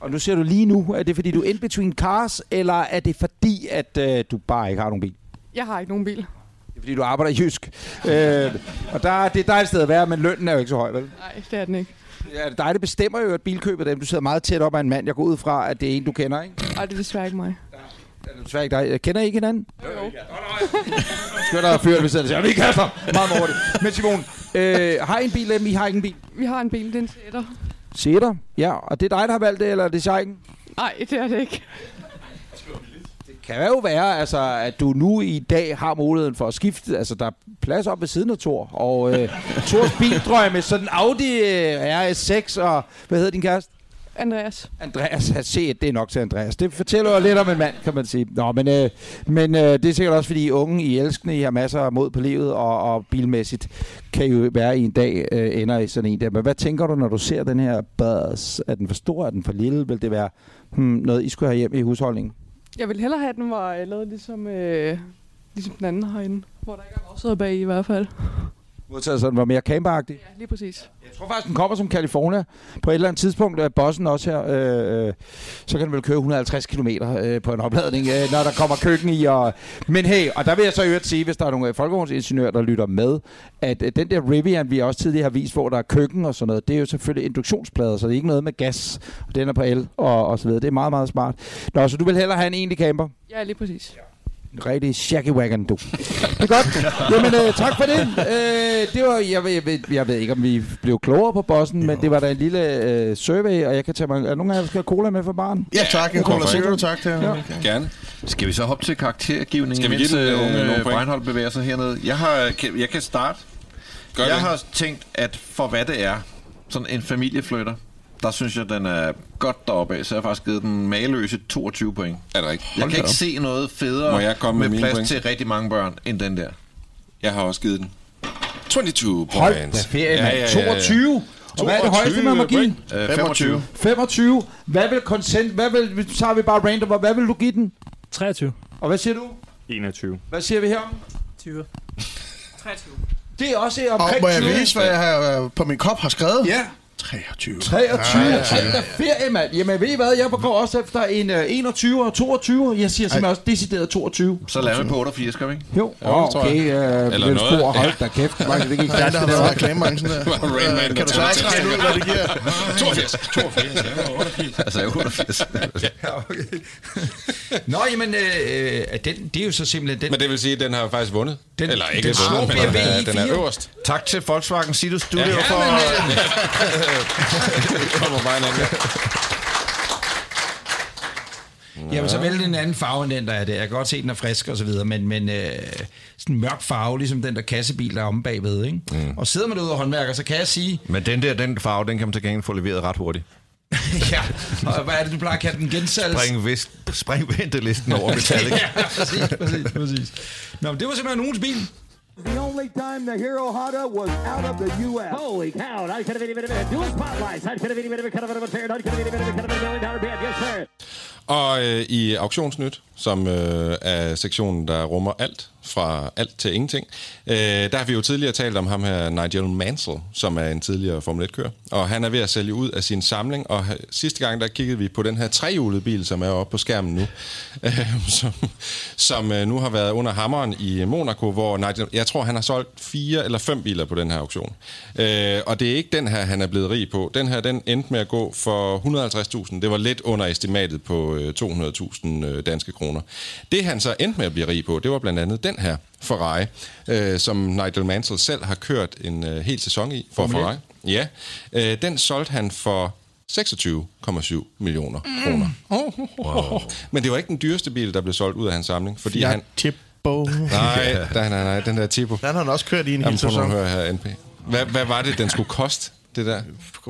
Og nu ser du lige nu, er det fordi, du er in between cars, eller er det fordi, at øh, du bare ikke har nogen bil? Jeg har ikke nogen bil. Det er fordi, du arbejder i Jysk. Øh, og der, det er et dejligt sted at være, men lønnen er jo ikke så høj, vel? Nej, det er den ikke. Ja, det er dig, der bestemmer jo, at bilkøbet dem. Du sidder meget tæt op af en mand. Jeg går ud fra, at det er en, du kender, ikke? Og det er desværre ikke mig. Det er desværre ikke dig. Kender I ikke hinanden? Jo, jo. *laughs* Skønt at fyre, hvis jeg siger, vi kaster meget det. Men Simon, øh, har I en bil, eller I har ikke en bil? Vi har en bil, det er en sætter. Sætter? Ja, og det er dig, der har valgt det, eller er det Scheiken? Nej, det er det ikke. Kan jo være, altså, at du nu i dag har muligheden for at skifte. Altså, der er plads op ved siden af Thor. Og øh, *laughs* Thors bildrøm med sådan en Audi øh, RS6 og... Hvad hedder din kæreste? Andreas. Andreas har set, det er nok til Andreas. Det fortæller jo lidt om en mand, kan man sige. Nå, men, øh, men øh, det er sikkert også, fordi I unge, I elskende, I har masser af mod på livet, og, og bilmæssigt kan jo være i en dag øh, ender i sådan en der. Men hvad tænker du, når du ser den her buzz? Er den for stor? Er den for lille? Vil det være hmm, noget, I skulle have hjem i husholdningen? Jeg vil hellere have, at den var øh, lavet ligesom, øh, ligesom den anden herinde. Hvor der ikke er rovsæder bag i hvert fald. Modtaget, så den var mere camperagtig? Ja, lige præcis. Jeg tror faktisk, den kommer som California. På et eller andet tidspunkt er bossen også her. Øh, øh, så kan den vel køre 150 km øh, på en opladning, øh, når der kommer køkken i. Og... Men hey, og der vil jeg så i øvrigt sige, hvis der er nogle folkevognsingeniører, der lytter med, at øh, den der Rivian, vi også tidligere har vist, hvor der er køkken og sådan noget, det er jo selvfølgelig induktionsplader, så det er ikke noget med gas. Og den er på el og, og så videre. Det er meget, meget smart. Nå, så du vil hellere have en egentlig camper? Ja, lige præcis. En rigtig shaky wagon, du. Det er godt. Jamen, øh, tak for det. Øh, det var, jeg, ved, jeg, ved, jeg ved ikke, om vi blev klogere på bossen, men det var da en lille øh, survey, og jeg kan tage mig... Er nogen af jer, der skal have cola med for barn? Ja, tak. En Cola Zero, tak til Ja. Gerne. Skal vi så hoppe til karaktergivning, Skal vi mens øh, øh, nogle unge point? Breinholt bevæger sig hernede? Jeg, har, kan- jeg kan starte. Gør jeg det. har tænkt, at for hvad det er, sådan en familieflytter, der synes jeg, den er godt deroppe af, så jeg har faktisk givet den maløse 22 point. Er det rigtigt? Jeg kan ikke se noget federe Må jeg komme med med plads point? til rigtig mange børn, end den der. Jeg har også givet den 22 Hold points. da ferie, mand. 22. Og hvad er det højeste, man må give? Øh, 25. 25. Hvad vil consent... Hvad vil... Så har vi bare random. Hvad vil du give den? 23. Og hvad siger du? 21. Hvad siger vi her? 20. 23. Det er også Og omkring må jeg 20. vise, hvad jeg har, øh, på min kop har skrevet? Ja. 23. 23. Ja, ja, ja. Da ferie, mand. Jamen, ved I hvad? Jeg går også efter en uh, 21 og 22. Jeg siger simpelthen også decideret 22. Så lader vi på 88, skal vi ikke? Jo, tror okay. Uh, Eller noget. noget. Hold da kæft. Mark, det gik Der er fast, der har reklamebranchen der. *laughs* Man, Øh, Kan du så ikke regne ud, hvad det giver? *laughs* 82. 82, ja. 88. Altså 88. *laughs* Ja, okay. Nå, jamen, øh, øh, den, det er jo så simpelthen den... Men det vil sige, at den har faktisk vundet. Den- Eller ikke den vundet, men den er, den er i4. øverst. tak til Volkswagen City Studio Ja, for... Det kommer bare en anden. Jeg vil så vælge en anden farve end den, der er der. Jeg kan godt se, den er frisk og så videre, men, men øh, sådan en mørk farve, ligesom den der kassebil, der er omme bagved. Ikke? Mm. Og sidder man derude og håndværker, så kan jeg sige, Men den der, den farve, den kan man til gengæld få leveret ret hurtigt. *laughs* ja, og hvad er det, du plejer at kalde den gensalgs? Spring, vist, spring ventelisten over metallic. *laughs* ja, præcis, præcis, præcis. Nå, men det var simpelthen ugens bil. The only time the Hero Honda was out of the U.S. Holy cow! I could have any bit of it. Dual spotlights. I could have any bit of it. Could have a fair. I could have any bit of it. Could have a million dollar bid. Yes, sir. Og øh, i Auktionsnyt, som øh, er sektionen, der rummer alt fra alt til ingenting, øh, der har vi jo tidligere talt om ham her, Nigel Mansell, som er en tidligere Formel 1-kører. Og han er ved at sælge ud af sin samling, og ha- sidste gang, der kiggede vi på den her trehjulede bil, som er oppe på skærmen nu, *laughs* øh, som, som øh, nu har været under hammeren i Monaco, hvor Nigel, jeg tror, han har solgt fire eller fem biler på den her auktion. Øh, og det er ikke den her, han er blevet rig på. Den her, den endte med at gå for 150.000. Det var lidt under estimatet på øh, 200.000 øh, danske kroner. Det han så endte med at blive rig på, det var blandt andet den her Ferrari, øh, som Nigel Mansell selv har kørt en øh, hel sæson i for Ferrari. Ja, øh, den solgte han for 26,7 millioner kroner. Wow. Men det var ikke den dyreste bil, der blev solgt ud af hans samling, fordi Ja, han... Tipo. Nej, nej, nej, nej, den der Tipo. Den har han også kørt i en hel Jamen, sæson. høre her, NP. Hvad, hvad var det, den skulle koste, det der?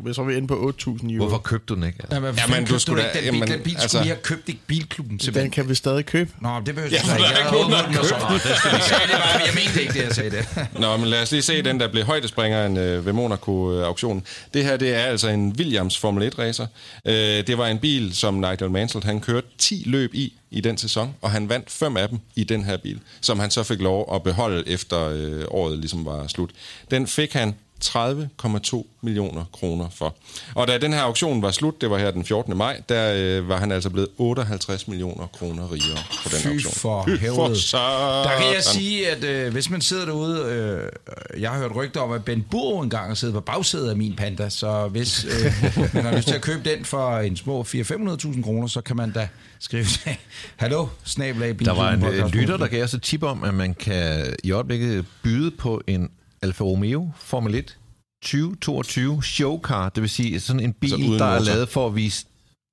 Jeg tror, vi er inde på 8.000 euro. Hvorfor købte du den ikke? Jamen, Jamen, jamen du skulle da- ikke den bil, jamen, den bil altså- skulle vi have købt i bilklubben, Den simpelthen. kan vi stadig købe. Nå, det behøver Ja, jeg ikke. Jeg ikke har åbnet købt og så- Jeg jeg mente ikke det, jeg sagde det. Nå, men lad os lige se den, der blev højdespringeren øh, ved Monaco-auktionen. Det her, det er altså en Williams Formel 1-racer. Øh, det var en bil, som Nigel Mansell, han kørte 10 løb i i den sæson, og han vandt fem af dem i den her bil, som han så fik lov at beholde efter øh, året ligesom var slut. Den fik han 30,2 millioner kroner for. Og da den her auktion var slut, det var her den 14. maj, der øh, var han altså blevet 58 millioner kroner rigere på den Fy auktion. for Fy satan. Der kan jeg sige, at øh, hvis man sidder derude, øh, jeg har hørt rygter om, at Ben Burro engang har siddet på bagsædet af min Panda, så hvis øh, *laughs* man har lyst til at købe den for en små 400-500.000 kroner, så kan man da skrive til, hallo, snabelag, Der var en øh, lytter, der gav os et tip om, at man kan i øjeblikket byde på en Alfa Romeo Formel 1 2022 showcar, det vil sige sådan en bil, uden der er lavet for at vise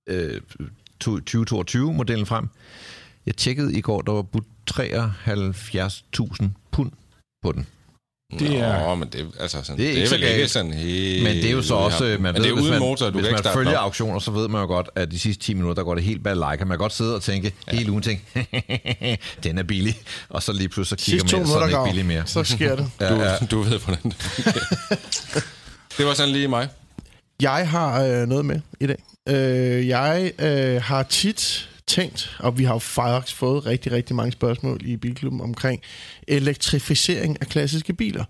øh, 2022-modellen frem. Jeg tjekkede i går, der var budt 73.000 pund på den. Det er... Nå, men det, altså, sådan, Det er det ikke er så vel ikke sådan helt... Men det er jo så også, Ja. man men ved, det er hvis uden man, motor, du hvis man følger op. auktioner, så ved man jo godt, at de sidste 10 minutter, der går det helt bag like. Man kan godt sidde og tænke, ja. hele ugen tænke, *laughs* den er billig, og så lige pludselig så kigger man, så er den ikke billig mere. Så sker det. Ja, Du, ja. du ved, hvordan det *laughs* Det var sådan lige mig. Jeg har øh, noget med i dag. Øh, jeg øh, har tit tænkt, og vi har jo faktisk fået rigtig, rigtig mange spørgsmål i Bilklubben omkring elektrificering af klassiske biler.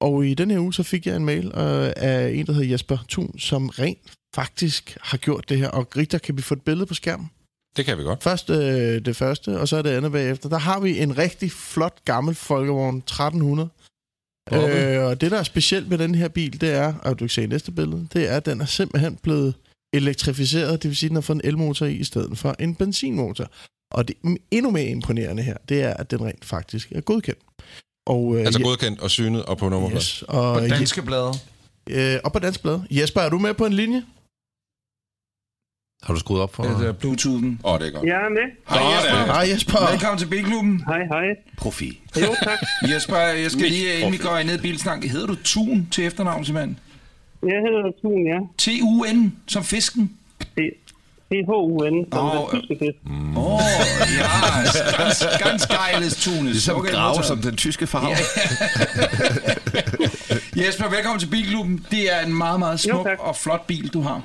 Og i den her uge, så fik jeg en mail øh, af en, der hedder Jesper Thun, som rent faktisk har gjort det her. Og Richter, kan vi få et billede på skærmen? Det kan vi godt. Først øh, det første, og så det andet bagefter. Der har vi en rigtig flot gammel Folkevogn 1300. Øh, og det, der er specielt med den her bil, det er, og du kan se næste billede, det er, at den er simpelthen blevet elektrificeret, det vil sige, at den har fået en elmotor i, i stedet for en benzinmotor. Og det endnu mere imponerende her, det er, at den rent faktisk er godkendt. Og, øh, Altså Je- godkendt og synet og på nummerplade. yes, og, På danske blader. øh, og på dansk blad. Jesper, er du med på en linje? Har du skruet op for... Det er Bluetoothen. Åh, oh, det er godt. Jeg er med. Hej Jesper. Hej Jesper. Velkommen til Bilklubben. Hej, hej. Profil. Jo, tak. Jesper, jeg skal lige, inden vi går ned i bilsnak, hedder du Thun til efternavn, simpelthen? Jeg hedder Thun, ja. T-U-N, som fisken? T-H-U-N, som Åh, den tyske fisk. Åh, oh, ja, ganz, ganz geiles Tunes. Ligesom okay, grave som den tyske farve. Ja. *laughs* Jesper, velkommen til Bilklubben. Det er en meget, meget smuk tak. og flot bil, du har.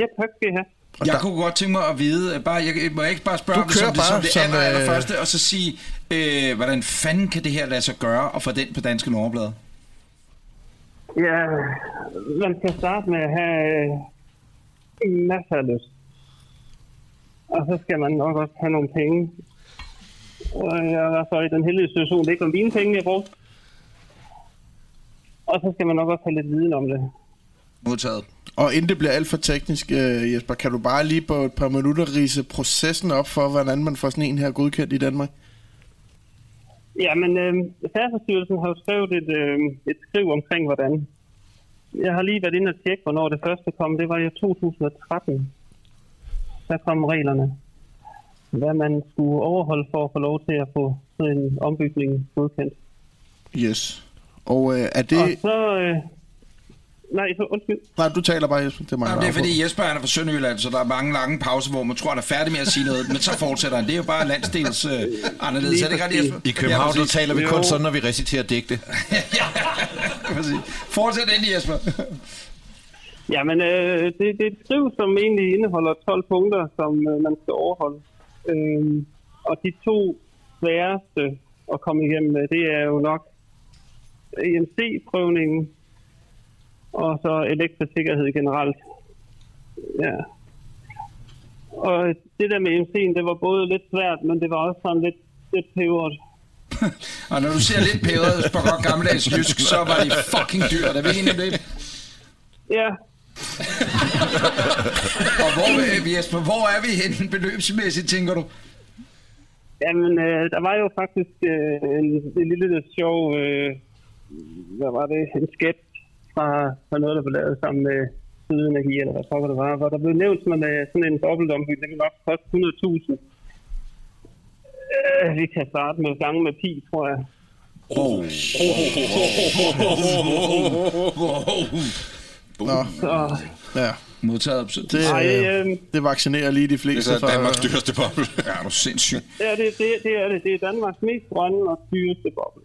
Ja, tak skal I have. Jeg der- kunne godt tænke mig at vide, at bare, jeg, må jeg ikke bare spørge Du om det det, som bare det som, aller, øh, allerførste, og så sige, øh, hvordan fanden kan det her lade sig gøre, og få den på danske nummerblade? Ja, man skal starte med at have øh, en masse af lyst. Og så skal man nok også have nogle penge. Og jeg var så i den heldige situation, det ikke om mine penge, jeg brugte. Og så skal man nok også have lidt viden om det. Modtaget. Og inden det bliver alt for teknisk, øh, Jesper, kan du bare lige på et par minutter rise processen op for, hvordan man får sådan en her godkendt i Danmark? Ja, men øh, Færdselsstyrelsen har jo skrevet et, øh, et skriv omkring, hvordan. Jeg har lige været inde og tjekke, hvornår det første kom. Det var i 2013. Der kom reglerne. Hvad man skulle overholde for at få lov til at få sådan en ombygning godkendt. Yes. Og øh, er det... Og så... Øh, nej, så undskyld. Nej, du taler bare, Jesper. Det er, mig, Jamen, det er fordi Jesper han er fra Sønderjylland, så der er mange lange pauser, hvor man tror, han er færdig med at sige noget, men så fortsætter han. Det er jo bare landsdels øh, anderledes. Er det ikke Jesper? I København, ja, der taler vi kun Jo. sådan, når vi reciterer digte. *laughs* ja, præcis. Fortsæt endelig, Jesper. Ja, men øh, det, det er et skriv, som egentlig indeholder 12 punkter, som øh, man skal overholde. Øhm, og de to sværeste at komme igennem med, det er jo nok EMC-prøvningen og så elektrisk sikkerhed generelt. Ja. Og det der med EMC'en, det var både lidt svært, men det var også sådan lidt, lidt peberet. *laughs* Og når du ser lidt pæret på godt gammeldags jysk, så var det fucking dyrt. Er vi enige om det? Ja, *laughs* Og hvor, Jesper, hvor er vi henne beløbsmæssigt, tænker du? Jamen, øh, der var jo faktisk øh, en, en lille lidt sjov, øh, hvad var det, en sketch fra, fra noget, der blev lavet sammen med Sydenergi, eller hvad pokker det var, hvor der blev nævnt sådan, at sådan en dobbeltombygning, det ville nok koste 100.000. Øh, vi kan starte med gange med pi, tror jeg. Nå, Så, ja. Modtaget. Så, Det, ej, øh, øh, det vaccinerer lige de Det er fleste så for... Danmarks dyreste boble. ja, er du sindssyg. ja, det, det, det er det. Det er Danmarks mest grønne og dyreste boble.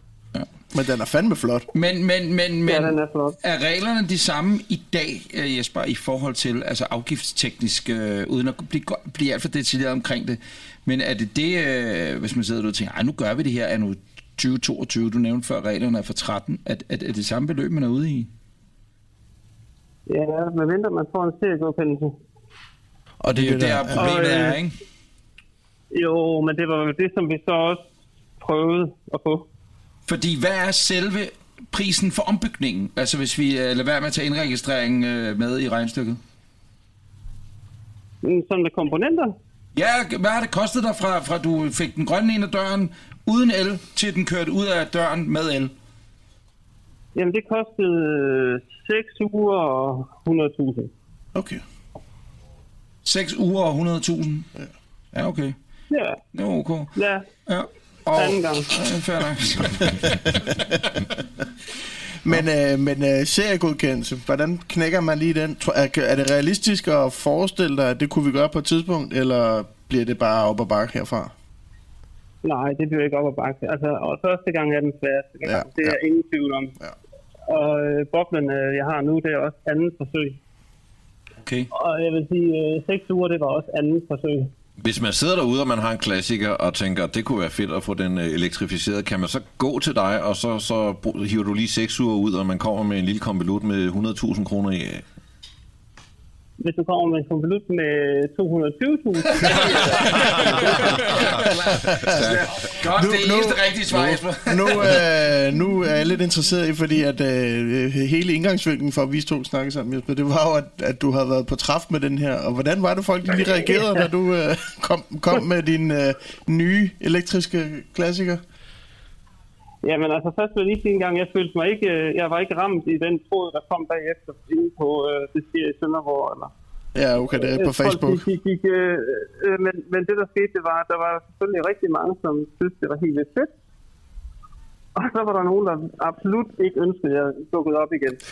Men den er fandme flot. Men, men, men, men Ja, den er flot. er reglerne de samme i dag, øh, Jesper, i forhold til altså afgiftsteknisk, øh, uden at blive, blive alt for detaljeret omkring det? Men er det det, øh, hvis man sidder og tænker, ej, nu gør vi det her, er nu 2022, du nævnte før, reglerne er for 13, er, er, er det samme beløb, man er ude i? Ja, medmindre man får en seriegodkendelse. Og Det er jo det der, der, problemet øh, er, ikke? Jo, men det var jo det, som vi så også prøvede at få. Fordi hvad er selve prisen for ombygningen? Altså hvis vi øh, lader være med at tage indregistreringen øh, med i regnstykket. Mm, Sådan med komponenter. Ja, hvad har det kostet dig fra, fra du fik den grønne ind ad døren uden el, til den kørte ud af døren med el? Jamen, det kostede 6 uger og 100.000. okay. 6 uger og 100.000? Ja, okay. Ja, Det var okay. ja, Ja. Og, anden gang. *laughs* Men, øh, men øh, seriegodkendelse, hvordan knækker man lige den? Er, er det realistisk at forestille dig, at det kunne vi gøre på et tidspunkt, eller bliver det bare op og bakke herfra? Nej, det bliver ikke op ad bakke. Altså, og første gang er den sværeste. Ja, det er ja. ingen tvivl om. Ja. Og øh, boblen, øh, jeg har nu, det er også anden forsøg. Okay. Og jeg vil sige, øh, seks uger, det var også anden forsøg. Hvis man sidder derude, og man har en klassiker, og tænker, det kunne være fedt at få den øh, elektrificeret, kan man så gå til dig, og så, så hiver du lige seks uger ud, og man kommer med en lille konvolut med 100.000 kroner i? Hvis du kommer med en konvolut med 220.000, *laughs* Godt, det er eneste rigtige svar, Jesper. nu, øh, nu er jeg lidt interesseret i, fordi at øh, hele indgangsvinken for, at vi to snakkede sammen, Jesper, det var jo, at, at du havde været på træf med den her. Og hvordan var det, folk lige reagerede, da du øh, kom, kom med din øh, nye elektriske klassiker? Jamen altså, først vil jeg lige sige en gang, jeg følte mig ikke, øh, jeg var ikke ramt i den tråd, der kom bagefter inde på øh, det siger i Sønderborg, eller Ja, okay, det er på Øh, folk, Facebook. De, de, gik, øh, øh, men, men det, der skete, det var, at der var selvfølgelig rigtig mange, som synes, det var helt vildt fedt. Og så var der nogen, der absolut ikke ønskede, at jeg dukkede op igen. *laughs*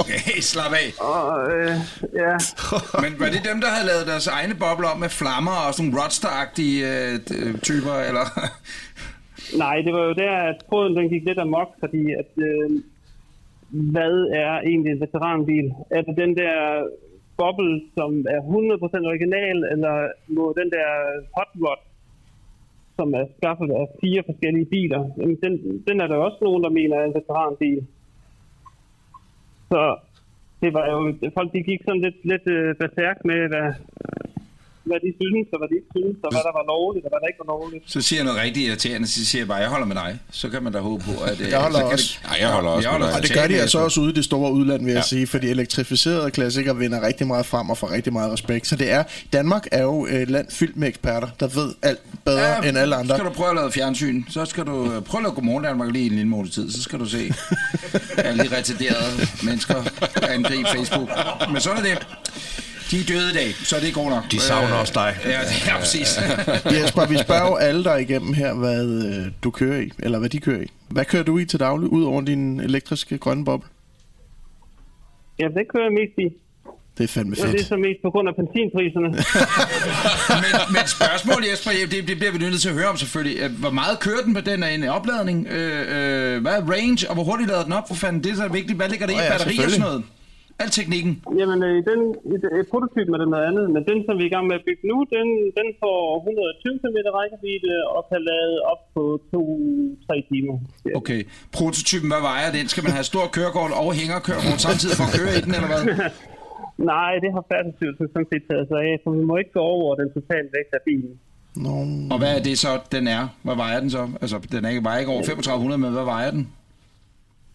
Okay, slap af. Og, øh, ja. *laughs* Men var det dem, der havde lavet deres egne bobler op med flammer og sådan Rodstar-agtige øh, typer, eller? *laughs* Nej, det var jo der, at tråden den gik lidt amok, fordi at, øh, hvad er egentlig en veteranbil? Er det den der boble, som er 100% original, eller må den der hot rod, som er skaffet af fire forskellige biler, jamen den, den er der også nogen, der mener er en veteranbil. Så det var jo, folk de gik sådan lidt, lidt øh, berserk med, hvad, hvad de synes, og hvad de ikke synes, og hvad der var lovligt, og hvad der ikke var lovligt. Så siger jeg noget rigtig irriterende, så siger jeg bare, jeg holder med dig. Så kan man da håbe på, at... øh, Jeg holder så kan også. Det, Nej, jeg holder også med dig. Og det gør de altså også ude i det store udland, vil jeg sige, fordi elektrificerede klassikere vinder rigtig meget frem og får rigtig meget respekt. Så det er, Danmark er jo et land fyldt med eksperter, der ved alt bedre ja, end alle andre. Så skal du prøve at lave fjernsyn. Så skal du øh, prøve at lave Godmorgen Danmark lige i en lille måned tid. Så skal du se *laughs* alle de retarderede mennesker angribe Facebook. Men så er det. De er døde i dag, så det er godt nok. De savner også dig. Ja, ja præcis. *laughs* Jesper, vi spørger alle der igennem her, hvad øh, du kører i, eller hvad de kører i. Hvad kører du i til daglig, ud over din elektriske grønne boble? Ja, det kører jeg mest i. Det er fandme Og det er fedt. så mest på grund af benzinpriserne. *laughs* men, men spørgsmål, Jesper, det, det bliver vi nødt til at høre om selvfølgelig. Øh, Hvor meget kører den på den af en opladning? Øh, øh, hvad er range, og hvor hurtigt lader den op? For fanden, det er så vigtigt. Hvad ligger der i Nå ja, batteri og sådan noget? Al teknikken. Jamen, øh, den, i det- i prototypen er det noget andet, men den, som vi er i gang med at bygge nu, den, den får 120 km rækkevidde og kan lade op på 2-3 timer. Okay. Prototypen, hvad vejer den? Skal man have stor kørekort og hængerkørekort samtidig for at køre i den, eller hvad? *laughs* Nej, det har Færdselsstyrelsen sådan set taget sig af, for vi må ikke gå over den totale vægt af bilen. Nå, Og hvad er det så, den er? Hvad vejer den så? Altså, den er ikke, vejer ikke over 3500, men hvad vejer den?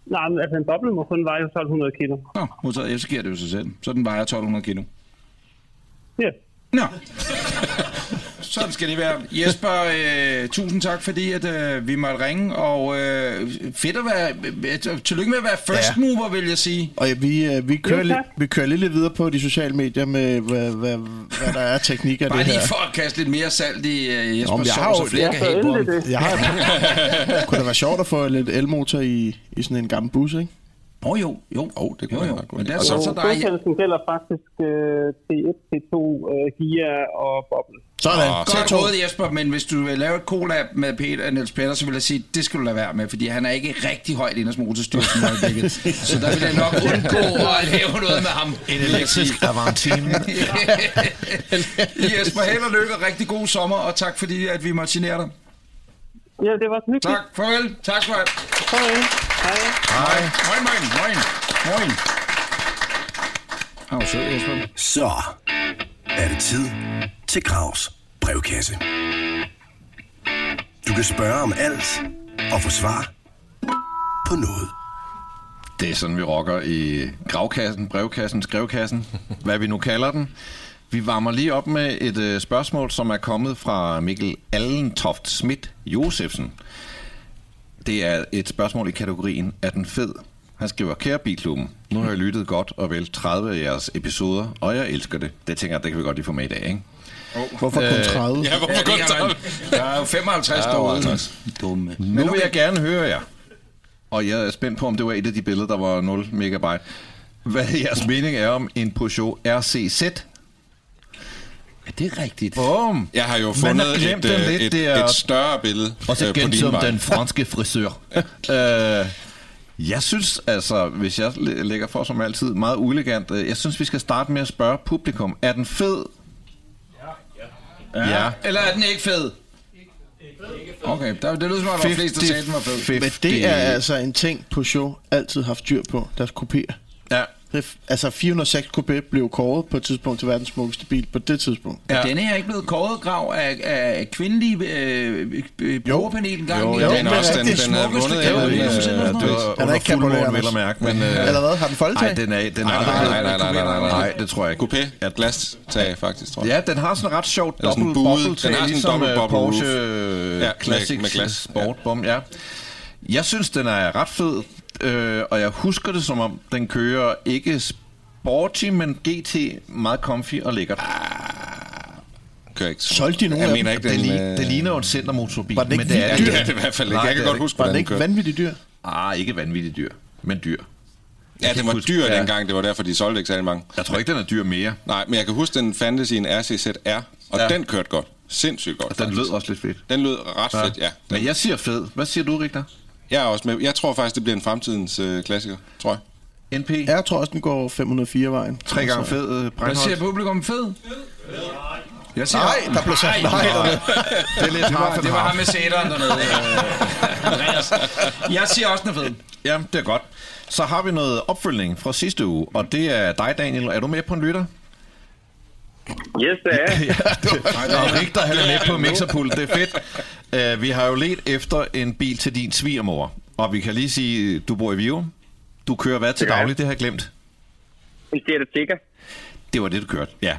Nej, men altså en boble må kun veje 1200 kilo. Nå, modtaget, ja, så giver det jo sig selv. Så den vejer 1200 kilo. Ja. Nå. *laughs* Sådan skal det være. Jesper, øh, tusind tak, fordi at, øh, vi måtte ringe, og øh, fedt at være, øh, tillykke med at være first Ja. mover, vil jeg sige. og ja, vi, øh, vi, kører Jo, vi kører lidt videre på de sociale medier med, hvad, hvad, hvad der er teknik af Bare det lige her. for at kaste lidt mere salt i øh, Nå, Jespers men jeg har så jo- flere Ja, kan så på endelig ham. det. Jeg har, *laughs* kunne det være sjovt at få lidt elmotor i, i sådan en gammel bus, ikke? Åh oh, jo, jo. Oh, det kunne jo, være jo. godt. Men der er Og så, så- så der er, gælder faktisk øh, T1, T2, øh, gear og boble. Sådan. Så Godt råd, Jesper, men hvis du vil lave et collab med Peter, Niels Peter, så vil jeg sige, det skal du lade være med, fordi han er ikke rigtig højt i motorstyrelsen i øjeblikket. så der vil jeg nok undgå at lave noget med ham. En elektrisk Avantine. *laughs* Jesper, held og lykke og rigtig god sommer, og tak fordi, at vi måtte genere dig. Ja, det var så hyggeligt. Tak, farvel. Tak skal du have. Hej. Hej. Hej. Moin, moin, moin. Moin. Åh, sød, Jesper. Så er det tid til Gravs brevkasse. Du kan spørge om alt og få svar på noget. Det er sådan, vi rocker i gravkassen, brevkassen, skrevkassen, hvad vi nu kalder den. Vi varmer lige op med et øh, spørgsmål, som er kommet fra Mikkel Allentoft Schmidt Josefsen. Det er et spørgsmål i kategorien, er den fed? Han skriver, kære Bilklubben, nu har jeg lyttet godt og vel 30 af jeres episoder, og jeg elsker det. Det tænker jeg, det kan vi godt lige få med i dag, ikke? Hvorfor kun 30? Ja, hvorfor Ja, er man. Der er jo 55 Ja, derude. 55. Dumme. Nu vil jeg gerne høre jer. Og jeg er spændt på, om det var et af de billeder, der var 0 megabyte. Hvad jeres mening er om en Peugeot RCZ? Er det rigtigt? Bum! Jeg har jo Man fundet har et, den øh, lidt, et, det er- et større billede Og så øh, vej. den franske frisør. *laughs* øh, Jeg synes altså, hvis jeg læ- lægger for som altid, meget uelegant, øh, jeg synes, vi skal starte med at spørge publikum. Er den fed? Ja. ja. Eller er den ikke fed? Okay, der, det lyder som om, der var flest, der sagde, den var fed. Men det er altså en ting, Peugeot altid haft styr på, deres kopier. Ja. Er altså 406 Coupé blev kåret på et tidspunkt til verdens smukkeste bil på det tidspunkt. Ja. Den her er ikke blevet kåret grav af, af kvindelige øh, øh, brugerpanel engang. Jo, i- jo, den er også er den, det den er vundet af øh, det var Den er ikke fuldmåne, vel at mærke, men... øh, Eller hvad? Har den foldtag? Nej, den er, den er Nej, aldrig nej, blevet- nej, nej, nej, nej, nej. Nej, det tror jeg ikke. Coupé, glastag faktisk, tror jeg. Ja, den har sådan en ret sådan dobbelt bubble den har sådan en ligesom dobbelt øh, bubble Porsche øh, Classic med- med glas. Sport ja. Jeg synes, den er ret fed, øh, og jeg husker det som om, den kører ikke sporty, men GT meget comfy og lækkert. Kører ikke så- Solgte de nogle Jeg af mener dem? ikke, Det, den... li- øh, det ligner jo en centermotorbil, Var den ikke men det er det dyr? Det er det i hvert fald ikke. Nej, Jeg kan det er godt det huske, Var den den ikke kørte. vanvittigt dyr? Ah, ikke vanvittigt dyr, men dyr. Ja, den var huske- dyr ja. dengang. Det var derfor, de solgte ikke særlig mange. Jeg tror ikke, den er dyr mere. Nej, men jeg kan huske, den fandtes i en RCZR, og Ja. den kørte godt. Sindssygt godt, Og den faktisk. lød også lidt fedt. Den lød ret fedt, ja. Men jeg siger fed. Hvad siger du, Rigter? Jeg er også med. Jeg tror faktisk, det bliver en fremtidens øh, klassiker, tror jeg. NP? Jeg tror også, den går 504-vejen. Tre gange fed øh, Hvad siger publikum fed? Jeg siger, Nej, der blev sagt nej. nej. Det er lidt Det var, det var ham med sæderen dernede. øh, Andreas. Jeg siger også noget fed. Ja, det er godt. Så har vi noget opfølgning fra sidste uge, og det er dig, Daniel. Er du med på en lytter? Yes, det er. *laughs* Og Rigter, han er med på mixerpult. Det er fedt. Uh, vi har jo let efter en bil til din svigermor, og vi kan lige sige, du bor i Virum. Du kører hvad til Det jeg. daglig? Det har jeg glemt. En Seat Ateca. Det var det, du kørte, ja.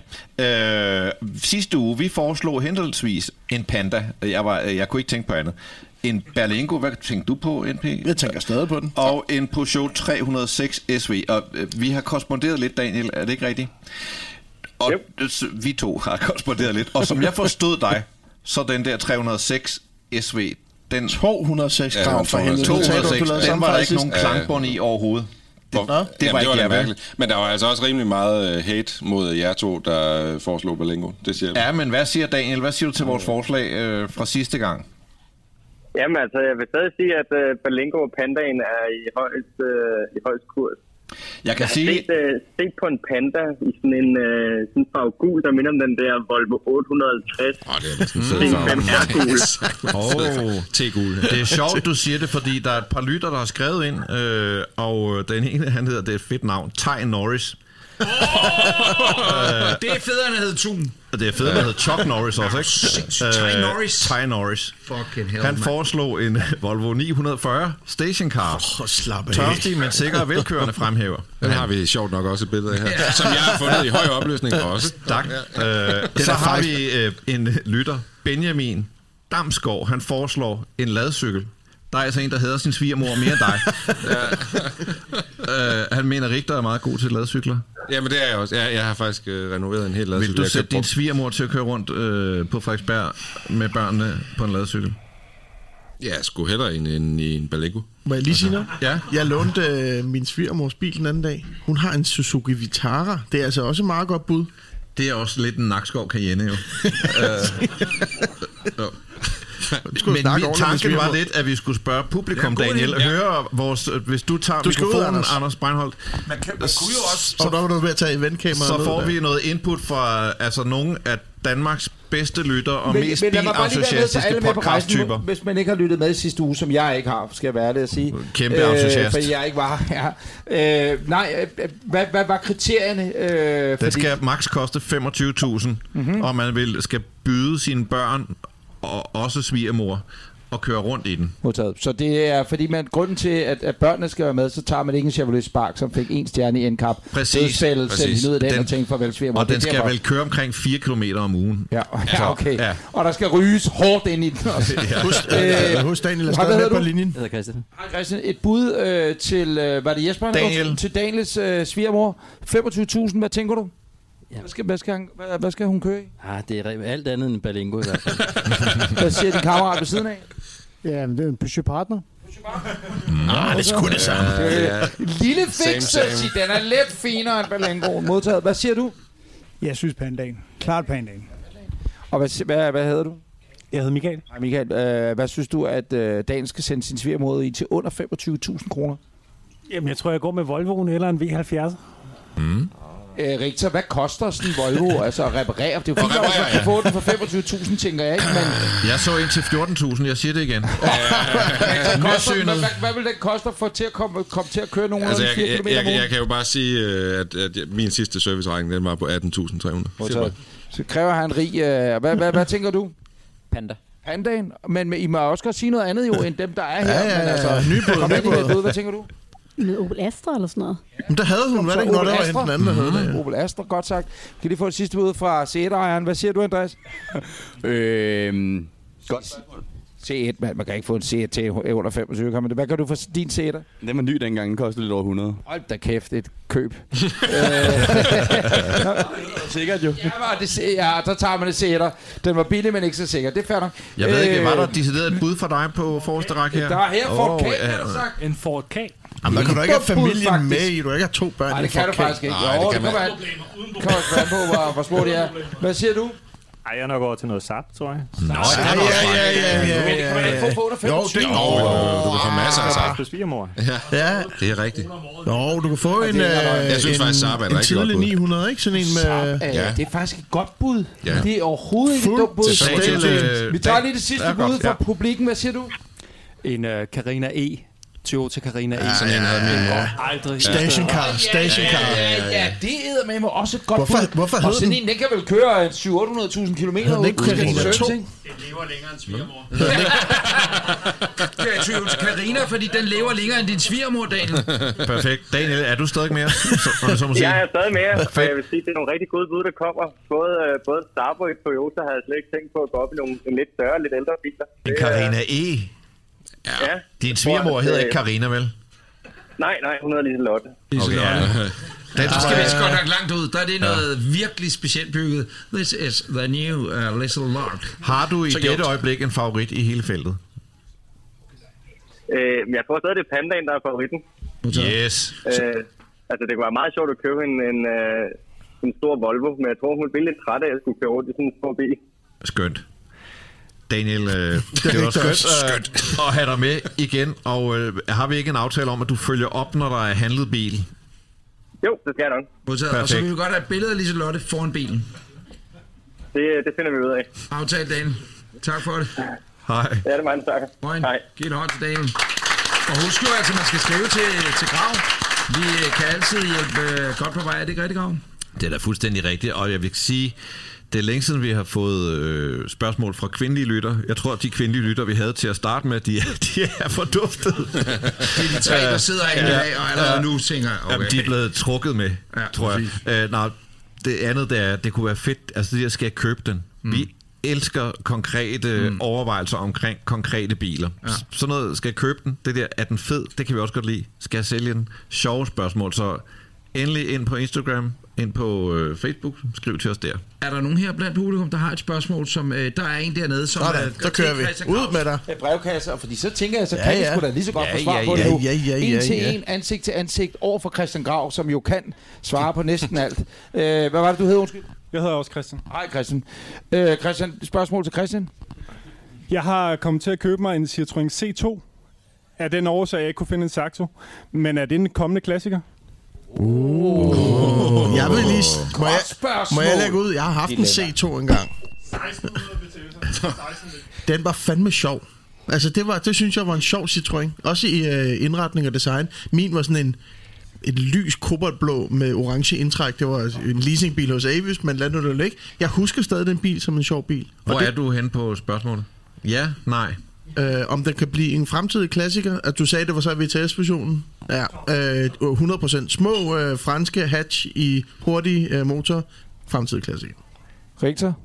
Øh, sidste uge, vi foreslog henholdsvis en Panda. Jeg, var, jeg kunne ikke tænke på andet. En Berlingo, hvad tænkte du på, NP? Jeg tænker stadig på den. Og en Peugeot 306 SV. Og øh, vi har korresponderet lidt, Daniel. Er det ikke rigtigt? Og Yep. vi to har *laughs* korresponderet lidt. Og som jeg forstod dig, så den der 306 SV, den 206 Ja, grav den for helvede. 206, Du lavede den var der ikke nogen klangbånd i overhovedet. Det, Hvor- det var Jamen, ikke det var mærkeligt. Men der var altså også rimelig meget øh, hate mod jer to, der øh, foreslog Berlingo. Det siger jeg. Ja, men hvad siger Daniel? Hvad siger du til vores forslag øh, fra sidste gang? Jamen altså, jeg vil stadig sige, at uh, Berlingo og Pandaen er i højst, uh, i højst kurs. Jeg kan Jeg har sige... set, uh, set på en Panda i sådan en uh, sådan farve gul, der minder om den der Volvo 850. Åh, det er næsten Det er en fem gul. *laughs* Åh, det er sjovt, du siger det, fordi der er et par lytter, der har skrevet ind, øh, og den ene, han hedder, det er et fedt navn, Ty Norris. Det er federe, end at hedde Thun. Og det er fedt, der hedder Chuck Norris også, ikke? Sindssygt. Ty Øh, Norris. Ty Norris. Fucking hell, Han foreslog en Volvo 940 stationcar. Åh, slap af. Tørstig, men sikker og velkørende fremhæver. Den har vi sjovt nok også et billede af her. Som jeg har fundet i høj opløsning også. Tak. Øh, så har vi øh, en lytter, Benjamin Damsgaard. Han foreslår en ladcykel. Der er altså en, der hedder sin svigermor mere end dig. *laughs* øh, han mener, at Rigter er meget god til ladcykler. Jamen, det er jeg også. Jeg, jeg har faktisk øh, renoveret en hel Vil ladcykel. du Jeg sætte din svigermor til at køre rundt øh, på Frederiksberg med børnene på en ladcykel? Ja, jeg skulle hellere end, end i en Berlingo. Må jeg lige sige noget? Ja. Jeg lånte øh, min svigermors bil den anden dag. Hun har en Suzuki Vitara. Det er altså også et meget godt bud. Det er også lidt en Nakskov Cayenne jo. *laughs* øh, Men ordentligt med tanken var lidt, at vi skulle spørge publikum, Ja, Daniel. Ja. Høre vores... Hvis du tager Du skal ud, mikrofonen, Anders. Anders Breinholt, Man, kan, man kunne jo også... Så der var du ved at tage eventkameraet så ned får der. vi noget input fra altså nogle af Danmarks bedste lytter og Men, mest så rejsen, podcasttyper. hvis man ikke har lyttet med sidste uge, som jeg ikke har, skal jeg være ærlig at sige. Kæmpe entusiast. For jeg ikke var. Ja. Øh, nej, øh, hvad, hvad var kriterierne? Øh, Den skal max koste 25.000, mm-hmm. og man vil, skal byde sine børn og også svigermor og køre rundt i den. Modtaget. Så det er fordi, man, grunden til, at, at børnene skal være med, så tager man ikke en Chevrolet Spark, som fik en stjerne i. Præcis, Dødsfældet præcis. sendte hende ud af den, Den- og tænkte farvel svigermor. Og den skal derfor. vel køre omkring 4 km om ugen. Ja, *laughs* ja, okay. Ja. Ja. Og der skal ryges hårdt ind i den også. *laughs* Husk, Øh, øh, husk Daniel er stadig med på linjen. Jeg hedder Christian. Hej Christian, et bud øh, til, øh, var det Jesper? Daniel. Til Daniels øh, svigermor. 25.000, hvad tænker du? Ja. Hvad skal, hvad, skal han, hvad, hvad skal hun køre i? Ah, det er alt andet end Berlingo i hvert fald. *laughs* Hvad siger din kammerat ved siden af? Ja, men det er en Peugeot Partner. Ah, det er sgu det samme. Øh, lille fix, den er lidt finere end Berlingoen. Modtaget. Hvad siger du? Jeg synes Pandaen. Klart Pandaen. Og hvad, hvad, hvad hedder du? Jeg hedder Michael. Hej Michael, øh, hvad synes du, at øh, dagen skal sende sin svigermor i til under 25.000 kroner? Jamen, jeg tror, jeg går med Volvoen eller en V70. Mm. Øh, Rigtig, hvad koster sådan en Volvo *laughs* altså at reparere? Det er jo fint, at man kan få den for 25.000, tænker jeg ikke, men... Jeg så ind til 14.000, jeg siger det igen. *laughs* Hvad, koster, *laughs* hvad, hvad, hvad vil den koste for til at komme, komme til at køre nogle Altså, altså, jeg, 4 jeg, km jeg, jeg, kan jo bare sige, øh, at, at min sidste serviceregning, den var på 18.300. Modtaget. Så kræver han rig... Øh, hvad, hvad, hvad tænker du? Panda. Pandaen? Men, men I må også godt sige noget andet jo, end dem, der er her. Ja, ja, men ja. altså, Nybåd, kom med. Hvad tænker du? Med Opel Astra eller sådan noget. Men der havde hun, var det ikke noget, der var hende den anden, der havde det? Mm, Opel Astra, godt sagt. Kan lige få et sidste bud fra C1-ejeren? Hvad siger du, Andreas? *laughs* Øhm, godt. C1, man, man kan ikke få en C1 til under 25, kan man det? Hvad kan du for din C1'er? Den var ny dengang, den kostede lidt over 100. Hold da kæft, et køb. *laughs* *laughs* Sikkert jo. Ja, men det, ja, så tager man det C1'er. Den var billig, men ikke så sikker. Det er nok. Jeg ved ikke, var der Øh, decideret et bud for dig på forreste række her? Der er her Ford Åh, K, ja, sagt. En Ford K. Jamen, der kan du ikke have familien faktisk. med i. Du kan ikke have to børn Nej, i det kan du faktisk ikke. Nej, Jo, det det kan man. an kommer an på, hvor, hvor små de er. Hvad siger du? Ej, jeg er nok over til noget SAP, tror jeg. Nå, Ja, ja, ja, ja, ja, Men det kan man ikke få for under Jo, 25. det Jo, jo, jo, du kan få masser af sap. På svigermor. Ja, Det er rigtigt. jo, du kan få en, det er- øh, Jeg synes en, faktisk, Saab er en godt tidlig bud. 900, ikke? Sådan en med... Øh, Ja. Det er faktisk et godt bud. Ja. Det er overhovedet ikke et dumt bud. Øh, Vi tager lige det sidste Ja, bud fra ja. publikken. Hvad siger du? En uh, Carina E. Toyota Carina E. Sådan en havde min mor. Aldrig. Stationcar, stationcar. Ja, ja, det er med mig også et godt Hvorfor- bud. hvorfor Og sådan den- en, den kan vel køre 700-800.000 km Hed den ikke Carina 2? Det er Toyota Carina, fordi den lever længere end din svigermor, Daniel. Perfekt. Daniel, er du stadig med os? Så, jeg så må sige. Jeg er stadig med, og jeg vil sige, det er nogle rigtig gode bud, der kommer. Både, øh, både Starboy og Toyota havde jeg slet ikke tænkt på at gå op i nogle en lidt større, lidt ældre biler. En Carina E. Ja. Din svigermor hedder ikke Carina, vel? Nej, nej, hun hedder Lise Lotte. Okay, ja. *laughs* Den Der skal tror vi jeg- godt nok langt ud. Der er det noget virkelig specielt bygget. This is the new uh, Little Lord. Har du i Så dette gjort. øjeblik en favorit i hele feltet? Øh, jeg tror stadig, det er Pandaen, der er favoritten. Yes. Øh, altså, det kunne være meget sjovt at købe en, en, øh, en stor Volvo, men jeg tror, hun ville blive lidt træt af, at jeg skulle køre rundt i sådan en stor bil. Skønt. Daniel, øh, *laughs* det var skønt, skønt at have dig med igen. Og øh, har vi ikke en aftale om, at du følger op, når der er handlet bil? Jo, det skal jeg nok. Modtaget. Og så Perfekt. vil vi godt have et billede af Liselotte foran bilen. Det, det finder vi ud af. Aftalt, Daniel. Tak for det. Hej. Ja, det er mange takker. Moin. Hej. Giv et hånd til Daniel. Og husk jo altså, man skal skrive til, til Grav. Vi øh, kan altid hjælpe øh, godt på vej. Er det ikke rigtigt, Grav? Det er da fuldstændig rigtigt, og jeg vil sige, det er længe siden, vi har fået øh, spørgsmål fra kvindelige lytter. Jeg tror, at de kvindelige lytter, vi havde til at starte med, de, er- *laughs* de er forduftet. Det er de tre, der sidder herinde i dag, og allerede nu tænker, okay. Jamen, de er blevet trukket med, Ja, ja, tror jeg. Øh, nej, det andet, det er, det kunne være fedt. Altså, det der skal jeg købe den. Mm. Vi elsker konkrete mm. overvejelser omkring konkrete biler. Ja. Sådan noget, skal jeg købe den? Det der, er den fed? Det kan vi også godt lide. Skal jeg sælge den? Sjove spørgsmål. Så endelig ind på Instagram, ind på øh, Facebook. Skriv til os der. Er der nogen her blandt publikum, der har et spørgsmål, som øh, der er en dernede, som... Sådan, øh, så kører vi. Ud med dig. Brevkasser, fordi så tænker jeg, så Ja, kan ja, vi sgu da lige så godt Ja, få svar ja, på det ja, nu. ja, ja, en ja, til ja. en, ansigt til ansigt, over for Christian Grav, som jo kan svare på næsten alt. Øh, hvad var det, du hed, undskyld? Jeg hedder også Christian. Hej, Christian. Øh, Christian, spørgsmål til Christian? Jeg har kommet til at købe mig en Citroën C2. Af den årsag, at jeg ikke kunne finde en Saxo. Men er det en kommende klassiker? Uh, jeg vil lige... Må jeg, må jeg lægge ud? Jeg har haft en C2 engang. Den var fandme sjov. Altså, det, var, det synes jeg var en sjov Citroën. Også i øh, indretning og design. Min var sådan en et lys koboldblå med orange indtræk. Det var en leasingbil hos Avis, men lad nu det ligge. Jeg husker stadig den bil som en sjov bil. Hvor og det, er du hen på spørgsmålet? Ja, nej. øh, om den kan blive en fremtidig klassiker. At du sagde, det var så VTS-versionen. Ja, øh, 100% små øh, franske hatch i hurtig øh, motor. Fremtidig klassiker. Victor?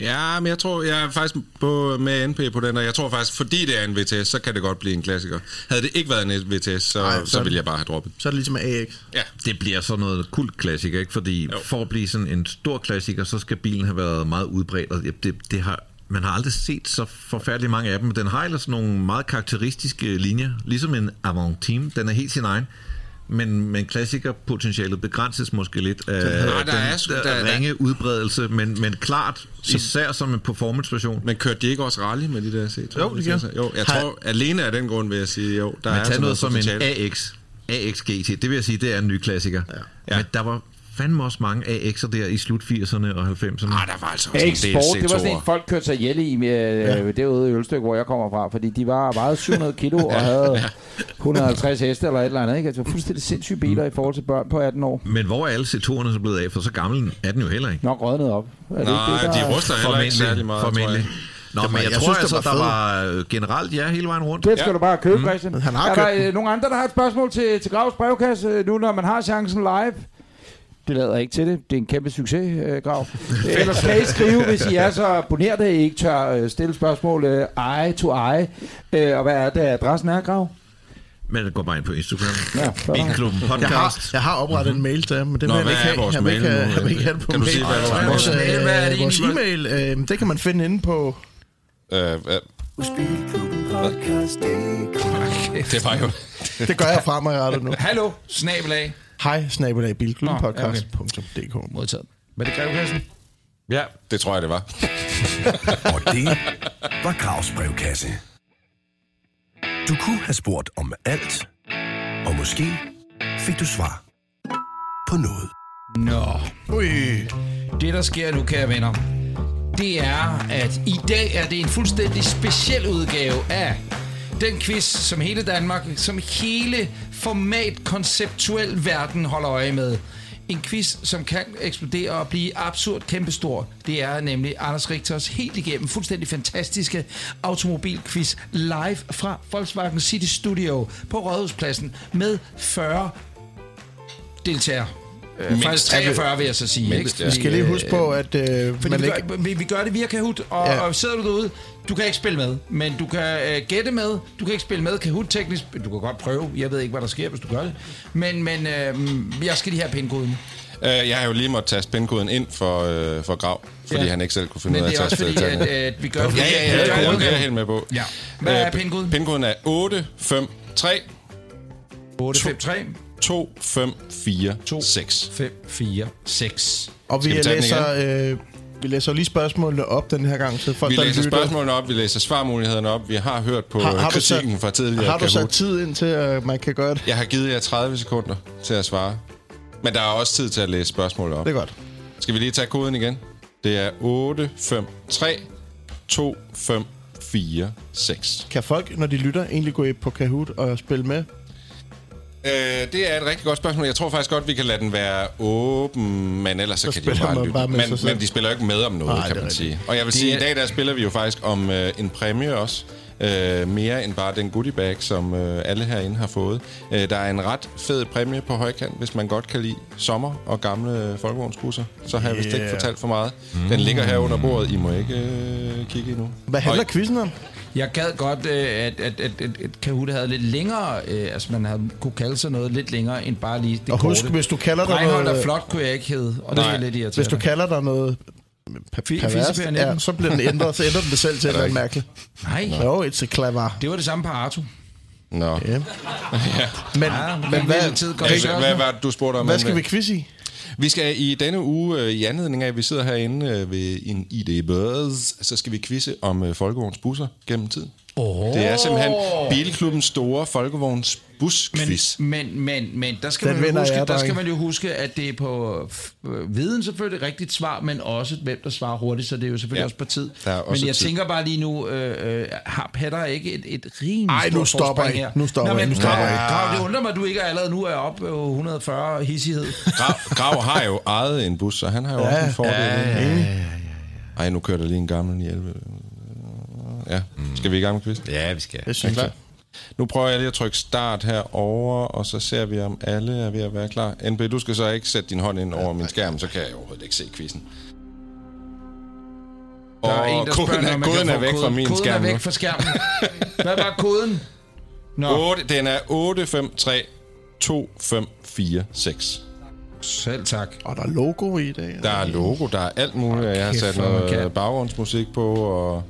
Ja, men jeg tror, jeg er faktisk på, med NP på den, og jeg tror faktisk, fordi det er en VTS, så kan det godt blive en klassiker. Havde det ikke været en VTS, så, Ej, så- så ville jeg bare have droppet. Så er det ligesom AX. Ja. Det bliver sådan noget kult klassiker, ikke? Fordi jo. for at blive sådan en stor klassiker, så skal bilen have været meget udbredt. Og det, det har, man har aldrig set så forfærdeligt mange af dem. Den har ellers nogle meget karakteristiske linjer, ligesom en Avantime. Den er helt sin egen. Men, men klassikerpotentialet begrænses måske lidt af Den har- den, der er der, der- der- ringe udbredelse, men, men klart, især som en performance-version. Men kørte de ikke også rally med de der C2? Jo, det gør. Jo, jeg Har- tror, alene af den grund vil jeg sige, jo, der Men er tag altså noget som en. AX. AX GT, det vil jeg sige, det er en ny klassiker. Ja. Men der var fandme også mange AX'er der i slut 80'erne og 90'erne. Ah, der var altså AX Sport, det var sådan en, folk kørte sig ihjel i med, Ja. ja. derude i Ølstykke, hvor jeg kommer fra, fordi de var meget 700 kilo og havde 150 heste eller et eller andet. Ikke? Altså fuldstændig sindssyge biler i forhold til børn på 18 år. Men hvor er alle C2'erne så blevet af? For så gammel er den jo heller ikke. Nok rødnet op. Er det Nej, ikke det, der- de ruster heller ikke særlig meget, Formentlig. Nå, men jeg, jeg tror synes, altså, var der var øh, generelt ja hele vejen rundt. Det skal ja. du bare købe, Mm. Christian. Han har er købt der den. øh, nogle andre, der har et spørgsmål til, til Gravs brevkasse, øh, nu når man har chancen live? Det lader ikke til det. Det er en kæmpe succes, øh, Grav. Ellers skal I skrive, hvis I er så abonneret, at I ikke tør øh, stille spørgsmål øh, eye to eye. Øh, og hvad er det, adressen er, Grav? Men gå bare ind på Instagram. Ja. Bilklubben podcast. Jeg har, jeg har oprettet en mail til ham, men det Nå, vil hvad ikke er have. vores Han vil ikke have, vil ikke have det på Kan du mail. sige, hvad er vores mail? Hvad er det vores e-mail, øh, det kan man finde inde på... Øh, øh, *laughs* det var jo... Det gør jeg fremadrettet nu. Hallo, snabelag. Hej, snabelag, Nå, bilklubbenpodcast.dk. Modtaget. Var det brevkassen? Ja, det tror jeg, det var. *laughs* Og det var Gravs brevkasse. Du kunne have spurgt om alt, og måske fik du svar på noget. Nå. Ui. Det, der sker nu, kære venner, det er, at i dag er det en fuldstændig speciel udgave af den quiz, som hele Danmark, som hele format, konceptuel verden holder øje med. En quiz, som kan eksplodere og blive absurd kæmpestor. Det er nemlig Anders Richters helt igennem fuldstændig fantastiske automobilquiz live fra Volkswagen City Studio på Rådhuspladsen med 40 deltagere. Øh, Mindst. faktisk 43, vil jeg så sige. Mindst, ikke? ja. Vi skal lige huske på, at øh, Fordi man vi, ikke... gør, vi, vi gør det via Kahoot, og, Ja. ja. og sidder du derude, du kan ikke spille med, men du kan øh, gætte med, du kan ikke spille med Kahoot-teknisk, du kan godt prøve, jeg ved ikke, hvad der sker, hvis du gør det, men, men øh, jeg skal lige have pindkoden. Øh, jeg har jo lige måttet tage spændkoden ind for, øh, for Grav, fordi Ja. han ikke selv kunne finde Men ud af det er at også tage fordi, at, at vi gør det Ja, ja, ja, gør ja, det er jeg helt med på. Ja. Hvad er Øh, pindkoden? Pindkoden er 853 853 254 6. 5, 4, 6. Og vi, vi læser, øh, vi læser lige spørgsmålene op den her gang, så folk, Vi læser lytter... spørgsmålene op, vi læser svarmulighederne op. Vi har hørt på Har- har kritikken sat- fra tidligere Har du sat tid ind til, at man kan gøre det? Jeg har givet jer 30 sekunder til at svare. Men der er også tid til at læse spørgsmålet op. Det er godt. Skal vi lige tage koden igen? Det er 853 254 6. Kan folk, når de lytter, egentlig gå ind på Kahoot og spille med? Øh, det er et rigtig godt spørgsmål. Jeg tror faktisk godt, vi kan lade den være åben, men ellers så, Så kan de jo bare lytte. bare men, men de spiller jo ikke med om noget, Nej, kan man sige. Og jeg vil Det sige, i dag der spiller vi jo faktisk om øh, en præmie også. Øh, mere end bare den goodie bag, som øh, alle herinde har fået. Øh, der er en ret fed præmie på højkant, hvis man godt kan lide sommer og gamle folkevognsbusser. Så har jeg vist ikke Yeah. fortalt for meget. Den ligger her under bordet. I må ikke øh, kigge endnu. Hvad handler Og- quizzen om? Jeg gad godt, øh, at, at, at, at, at Kahoot havde lidt længere, øh, altså man havde kunne kalde sig noget lidt længere end bare lige det Og husk, korte. hvis du kalder dig Reinhold noget- er flot, kunne jeg ikke hedde, og det er lidt irriterende. Hvis du kalder dig noget fissepernetten. ja, så bliver den ændret, så ændrer den det selv til Er ikke? mærkeligt. Nej. Jo, it's a clever. Det var det samme på Arto. Nå. Ja. *laughs* ja. Men, Ja, men men hvad, tid Hvad, hvad, hvad du spurgte om? hvad skal vi quiz i? Vi skal i denne uge, øh, i anledning af, at vi sidder herinde øh, ved en ID Buzz, så skal vi quizze om øh, Folkevogns busser gennem tiden. Oh. Det er simpelthen Bilklubbens store Folkevogns busquiz. Men, men, men der, skal Den man jo huske, jeg, der skal man jo huske, at det er på øh, viden selvfølgelig rigtigt svar, men også hvem der svarer hurtigt, så det er jo selvfølgelig Ja. ja. også på tid. Men jeg tid. tænker bare lige nu, øh, øh, har Petter ikke et, et rimelig Ej, nu stort stopper I. her? Nu stopper Nå, I. men, Nu stopper I. Grav, det undrer mig, at du ikke allerede nu er oppe på 140 hissighed. Grav, Grav har jo ejet en bus, så han har jo Ja, også en fordel. ja, i det. ja, ja, Ej, nu kører der lige en gammel hjælpe. Ja, skal vi i gang med quizzen? Ja, vi skal. Det synes jeg. Nu prøver jeg lige at trykke start herover, og så ser vi, om alle er ved at være klar. NB, du skal så ikke sætte din hånd ind over min skærm, så kan jeg overhovedet ikke se quizzen. Der er Og en, der koden spørger, er, koden er væk koden. fra min koden skærm er væk fra skærmen. Hvad var koden? Nå, 8, den er 853 2546. selv tak. Og der er logo i dag. Der er logo, der er alt muligt. Jeg har sat noget baggrundsmusik på, og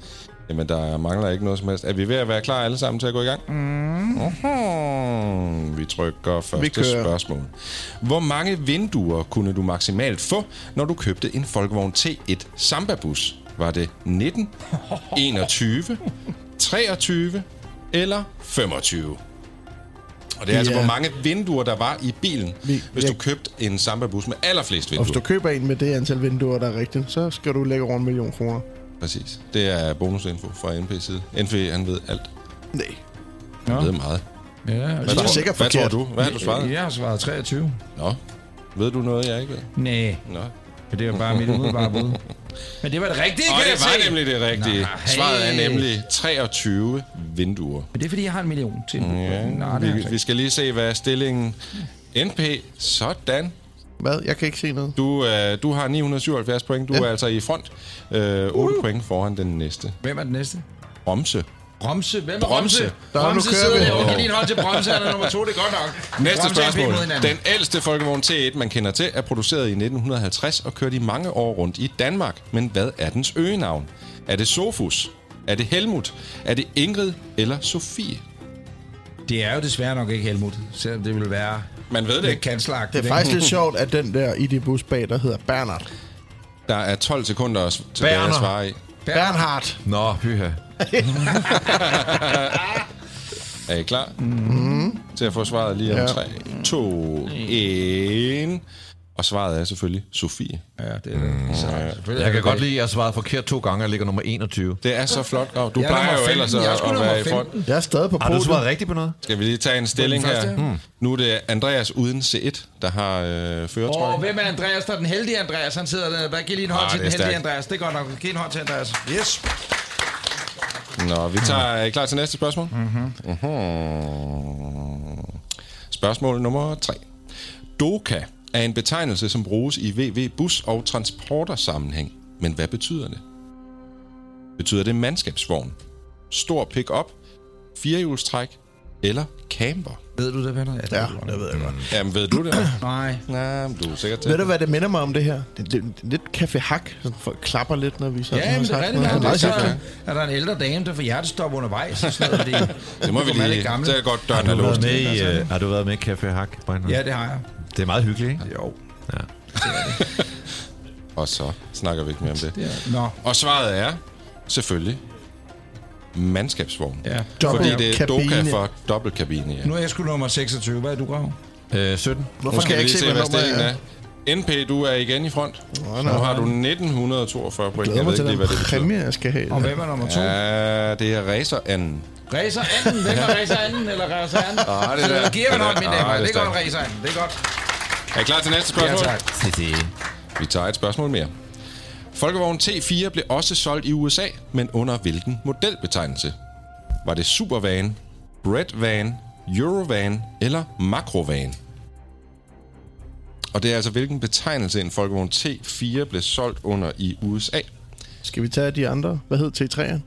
jamen, der mangler ikke noget som helst. Er vi ved at være klar alle sammen til at gå i gang? Mm. Uh-huh. Vi trykker første Vi kører. spørgsmål. Hvor mange vinduer kunne du maksimalt få, når du købte en Folkevogn T1 Samba-bus? Var det 19, 21, 23 eller 25? Og det er altså, Ja. hvor mange vinduer, der var i bilen, Vi- hvis ja. du købte en Samba-bus med allerflest Og hvis vinduer. du køber en med det antal vinduer, der er rigtigt, så skal du lægge over en million kroner. Præcis. Det er bonusinfo fra NP's side. NP, han ved alt. Nej. Han ved meget. Ja, Hvad, det er tror, sikkert hvad tror forkert. du? Hvad har du svaret? Jeg har svaret 23. Nå. Ved du noget, jeg ikke ved? Nej. Nå. Men det var bare mit umiddelbare bud. *laughs* Men det var det rigtige, Og kan det jeg var se. nemlig det rigtige. Nej, Svaret er hey. nemlig 23 vinduer. Men det er, fordi jeg har en million til. Ja, Nå, det er vi, vi skal lige se, hvad er stillingen. NP, sådan. Hvad? Jeg kan ikke se noget. Du, øh, du har 977 point. Du Ja. er altså i front. Øh, 8 point foran den næste. Hvem er den næste? Bromse. Bromse? Hvem er Bromse. Bromse? Der er nu Bromse kører sidder vi. der. Lige en hånd til Bromse. Han er nummer to. Det er godt nok. Næste Bromse spørgsmål. Den ældste folkevogn T1, man kender til, er produceret i 1950 og kørt i mange år rundt i Danmark. Men hvad er dens øgenavn? Er det Sofus? Er det Helmut? Er det Ingrid eller Sofie? Det er jo desværre nok ikke Helmut, selvom det vil være Man ved det ikke. Det er faktisk lidt *laughs* sjovt, at den der i det bus bag, der hedder Bernard. Der er 12 sekunder s- tilbage at Berner. svare i. Bernhard. Nå, pyha. *laughs* Er I klar? Mm. Til at få svaret lige om Ja. 3, 2, 1. Og svaret er selvfølgelig Sofie. Ja, det er. Så, selvfølgelig Jeg kan godt lide, at jeg har svaret forkert to gange og ligger nummer 21. Det er så flot, Grav. Du Jeg er plejer jo 15. ellers Jeg er at, at være i front. 15. Jeg er stadig på Har du podiet. svaret rigtigt på noget? Skal vi lige tage en stilling første, her? ja. Hmm. Nu er det Andreas uden C1, der har øh, føretrøjen. Åh, hvem er Andreas? Der er den heldige Andreas. Han sidder der. Bare giv lige en hånd Ah, til den heldige. Andreas. Det er godt nok. Giv en hånd til Andreas. Yes. Nå, vi tager... Er I klar til næste spørgsmål? Mhm. Mm-hmm. Spørgsmål nummer 3. Doka er en betegnelse, som bruges i VV-bus- og transportersammenhæng. Men hvad betyder det? Betyder det mandskabsvogn, stor pick-up, firehjulstræk eller camper? Ved du det, venner? Ja, det, Ja, ved du. det ved jeg godt. Jamen, ved du det? *clears throat* Nej. Nej, men du er sikkert til. Ved du, hvad det minder mig om det her? Det er lidt, lidt café hak. Sådan folk klapper lidt, når vi så Ja, men det er rigtigt. Det er Så hyggeligt. er der en ældre dame, der får hjertestop undervejs. Og sådan noget, fordi *laughs* Det må vi er lige... lidt. Det er godt, døren er låst. med i, øh, har du været med i Café Hak, Breinholt? Ja, det har jeg. Det er meget hyggeligt, ikke? Jo. Ja. Og så snakker vi ikke mere om det. Det er, nå. Og svaret er selvfølgelig mandskabsvogn. Ja. Dobbelt Fordi det er Doka for dobbeltkabine, ja. Nu er jeg sgu nummer 26. Hvad er du, Grav? Øh, 17. Hvorfor Nu skal jeg ikke lige se, hvad nummer stillingen er? er. NP, du er igen i front. Nå, Nu har du 1942 point. glæder Jeg mig ved til ikke lige, hvad det betyder. præmie, jeg skal have. Og hvem er nummer 2? Ja, det er racer anden. Racer anden. Hvem er racer anden eller racer anden? Ah, det Så der. giver Det hånd, mine Ah, damer. det er Det er godt, racer anden. Det er godt. Er I klar til næste Ja, spørgsmål? tak. Vi tager et spørgsmål mere. Folkevogn T4 blev også solgt i USA, men under hvilken modelbetegnelse? Var det Supervan, Breadvan, Eurovan eller Macrovan? Og det er altså, hvilken betegnelse en Folkevogn T4 blev solgt under i USA. Skal vi tage de andre? Hvad hed T3'eren?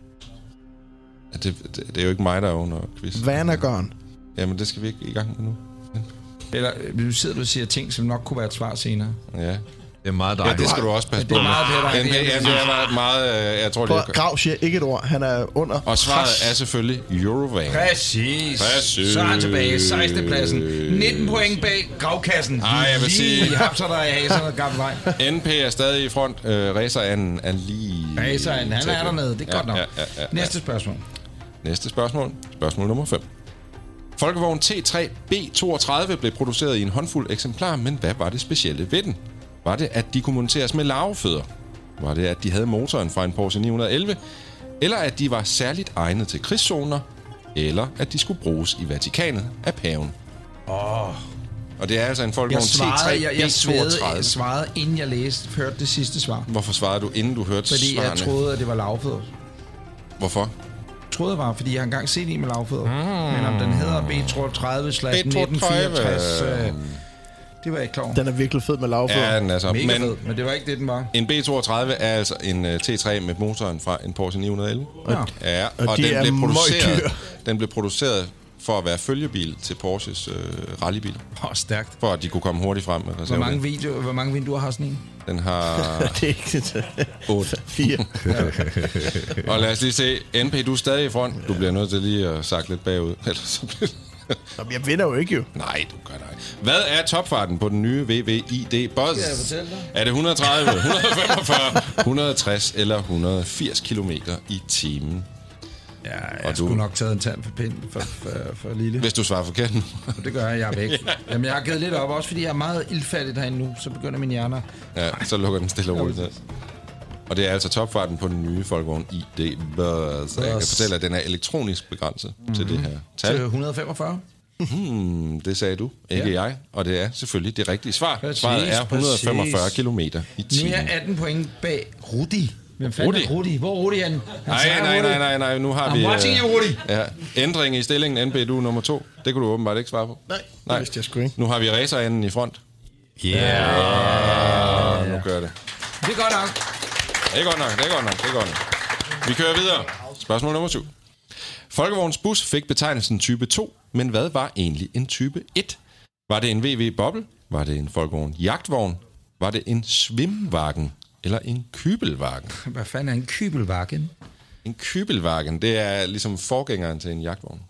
Ja, Det, det, det er jo ikke mig, der er under quiz. Vanagon. Jamen, det skal vi ikke i gang med nu. Eller nu sidder du og siger ting, som nok kunne være et svar senere. Ja. Det er meget Ja, dejligt. det skal du også passe Det på. er meget det, der er Ja, det, det, ja, det er meget, meget, øh, jeg tror, det er... Grav siger ikke et ord. Han er under Og svaret er selvfølgelig Eurovan. Præcis. Præcis. Så er han tilbage. 16. pladsen. 19 point bag gravkassen. Ej, jeg vil Lige sige- hapser der i haserne og gammel vej. *laughs* NP er stadig i front. Øh, Racer anden er lige... Raceren, han er dernede. Det er Ja, godt nok. Ja, ja, ja, Næste spørgsmål. Næste spørgsmål. Spørgsmål nummer 5. Folkevogn T3 B32 blev produceret i en håndfuld eksemplarer, men hvad var det specielle ved den? Var det, at de kunne monteres med larvefødder? Var det, at de havde motoren fra en Porsche 911? Eller at de var særligt egnet til krigszoner? Eller at de skulle bruges i Vatikanet af paven? Åh. Og det er altså en Jeg Folkevogn svarede, T3 jeg, jeg, jeg B32. svarede, inden jeg læste, hørte det sidste svar. Hvorfor svarede du, inden du hørte Fordi jeg svarene? troede, at det var lavfødder. Hvorfor? Troede jeg var, fordi jeg har engang set en med lavfødder. Mm. Men om den hedder B32 slash B32. 1964, øh, det var jeg ikke klar over. Den er virkelig fed med lavfødder. Ja, den er så. Mega Men fed, men det var ikke det, den var. en B32 er altså en uh, T3 med motoren fra en Porsche 911. Ja. Ja, Og og, de den er blev, produceret, den blev produceret for at være følgebil til Porsches øh, rallybil. Åh, oh, stærkt. For at de kunne komme hurtigt frem med Hvor mange, video, hvor mange vinduer har sådan en? Den har *laughs* det er ikke det. 8. *laughs* Fire. *laughs* og lad os lige se. NP, du er stadig i front. Du bliver nødt til lige at sakke lidt bagud. Ellers så bliver Nå, jeg vinder jo ikke jo. Nej, du gør nej. Hvad er topfarten på den nye VVID Buzz? Skal jeg fortælle dig? Er det 130, 145, 160 eller 180 km i timen? Ja, jeg Og skulle du- nok taget en tand for pind for, for, for lille. Hvis du svarer forkert nu. *laughs* Det gør jeg, jeg er væk. *laughs* Jamen, jeg har givet lidt op, også fordi jeg er meget ildfattig herinde nu, så begynder mine hjerner... Ja, så lukker den stille og roligt. Og det er altså topfarten på den nye Folkevogn ID Buzz. Jeg kan fortælle, at den er elektronisk begrænset mm-hmm. til det her Til tal. 145. Hmm, det sagde du, ikke Ja. ja. jeg. Og det er selvfølgelig det rigtige svar. Præcis, Svaret er præcis. 145 km i Nu er timen. jeg 18 point bag Rudi. Hvem fanden Rudi? er Rudi? Hvor er Rudi han? Nej, nej, nej, nej, nej, nu har I'm vi... watching øh, you, Rudi. Ja, ændring i stillingen, NB, du er nummer to. Det kunne du åbenbart ikke svare på. Nej, det vidste jeg sgu ikke. Nu har vi racerenden i front. Yeah. Ah, nu gør det. Det er godt nok. Det er godt nok, det er godt nok, det er godt nok. Vi kører videre. Spørgsmål nummer 7. Folkevogns bus fik betegnelsen type 2, men hvad var egentlig en type 1? Var det en VW Boble? Var det en Folkevogn jagtvogn? Var det en svimvagen? Eller en kybelvagen? *laughs* Hvad fanden er en kybelvagen? En kybelvagen, det er ligesom forgængeren til en jagtvogn.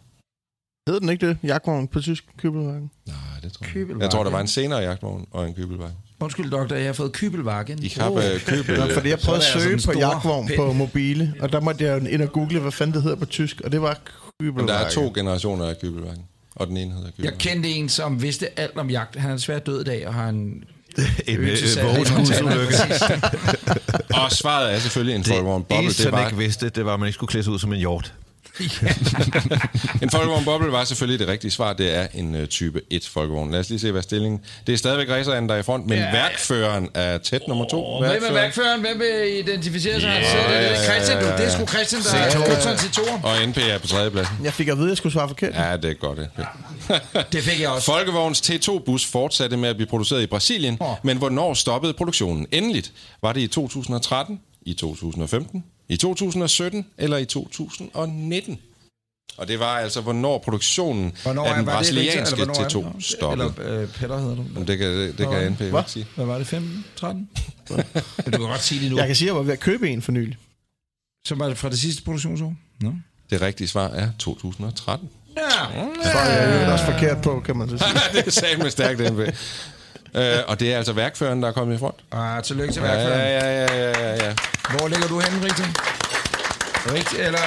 Hed den ikke det? Jagtvogn på tysk købelvagen? Nej, det tror jeg ikke. Kybelvagen. Jeg tror, der var en senere jagtvogn og en kybelvagen. Undskyld, doktor, jeg har fået kybelvagen. I har øh, købel... *laughs* Ja, fordi jeg prøvede det at søge på jagtvogn pind. på mobile, og der måtte jeg ind og google, hvad fanden det hedder på tysk, og det var Men der er to generationer af kybelvagen, og den ene hedder Jeg kybelvagen. kendte en, som vidste alt om jagt. Han er desværre død i dag, og har en... En øh, vågenskuldsulykke. Montana. *laughs* Og svaret er selvfølgelig en Folkevogn Det Boble. eneste, Det han var ikke vidste, det var, at man ikke skulle klæde sig ud som en hjort. *laughs* En Folkevogn Boble var selvfølgelig det rigtige svar. Det er en uh, type 1 Folkevogn. Lad os lige se, hvad stillingen... Det er stadigvæk raceranden, der er i front, men Ja, ja, ja. værkføreren er tæt nummer to. Hvem er værkføreren? Hvem vil identificere sig? Ja, Så er det, ja, ja, Christian, du. ja, ja. Det er sgu Christian, der er købseren til toren. Og NP er på tredjepladsen. Jeg fik at vide, at jeg skulle svare forkert. Ja, det er godt, NP. Det fik jeg også. Folkevogns T2-bus fortsatte med at blive produceret i Brasilien, Åh. men hvornår stoppede produktionen endeligt? Var det i 2013, i 2015, i 2017 eller i 2019? Og det var altså, hvornår produktionen Hvornår af den var det brasilianske eller hvornår er T2 det? stoppede. Eller øh, Petter hedder du. Men det kan, det, det kan NP ikke sige. Hvad var det? 15? 13? *laughs* Men du kan godt sige det nu. Jeg kan sige, at jeg var ved at købe en for nylig. Så var det fra det sidste produktionsår? Nå. Det rigtige svar er 2013. Ja. Så er jeg jo også forkert på, kan man så sige. *laughs* det er sagt med stærkt, NP. Øh, og det er altså værkføreren, der er kommet i front. Ah, tillykke til Ja, værkføreren. ja, ja, ja, ja, ja. Hvor ligger du henne, Rita? Rita, eller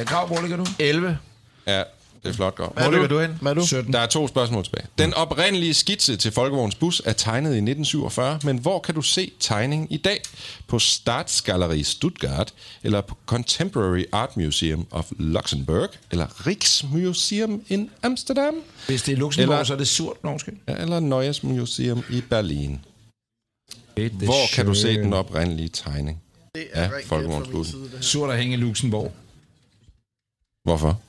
øh, Grav, hvor ligger du? 11. Ja, det er flot godt. Hvor ligger du hen? Hvad er du? 17. Der er to spørgsmål tilbage. Den oprindelige skitse til Folkevogns bus er tegnet i 1947, men hvor kan du se tegningen i dag? På Staatsgalerie Stuttgart, eller på Contemporary Art Museum of Luxembourg, eller Rijksmuseum in Amsterdam, Hvis det er Luxembourg, Eller- så er det surt. Undskyld. ja, eller Neues Museum i Berlin. Hvor kan du se den oprindelige tegning Det af Folkevognsbussen? Surt at hænge i Luxembourg. Hvorfor?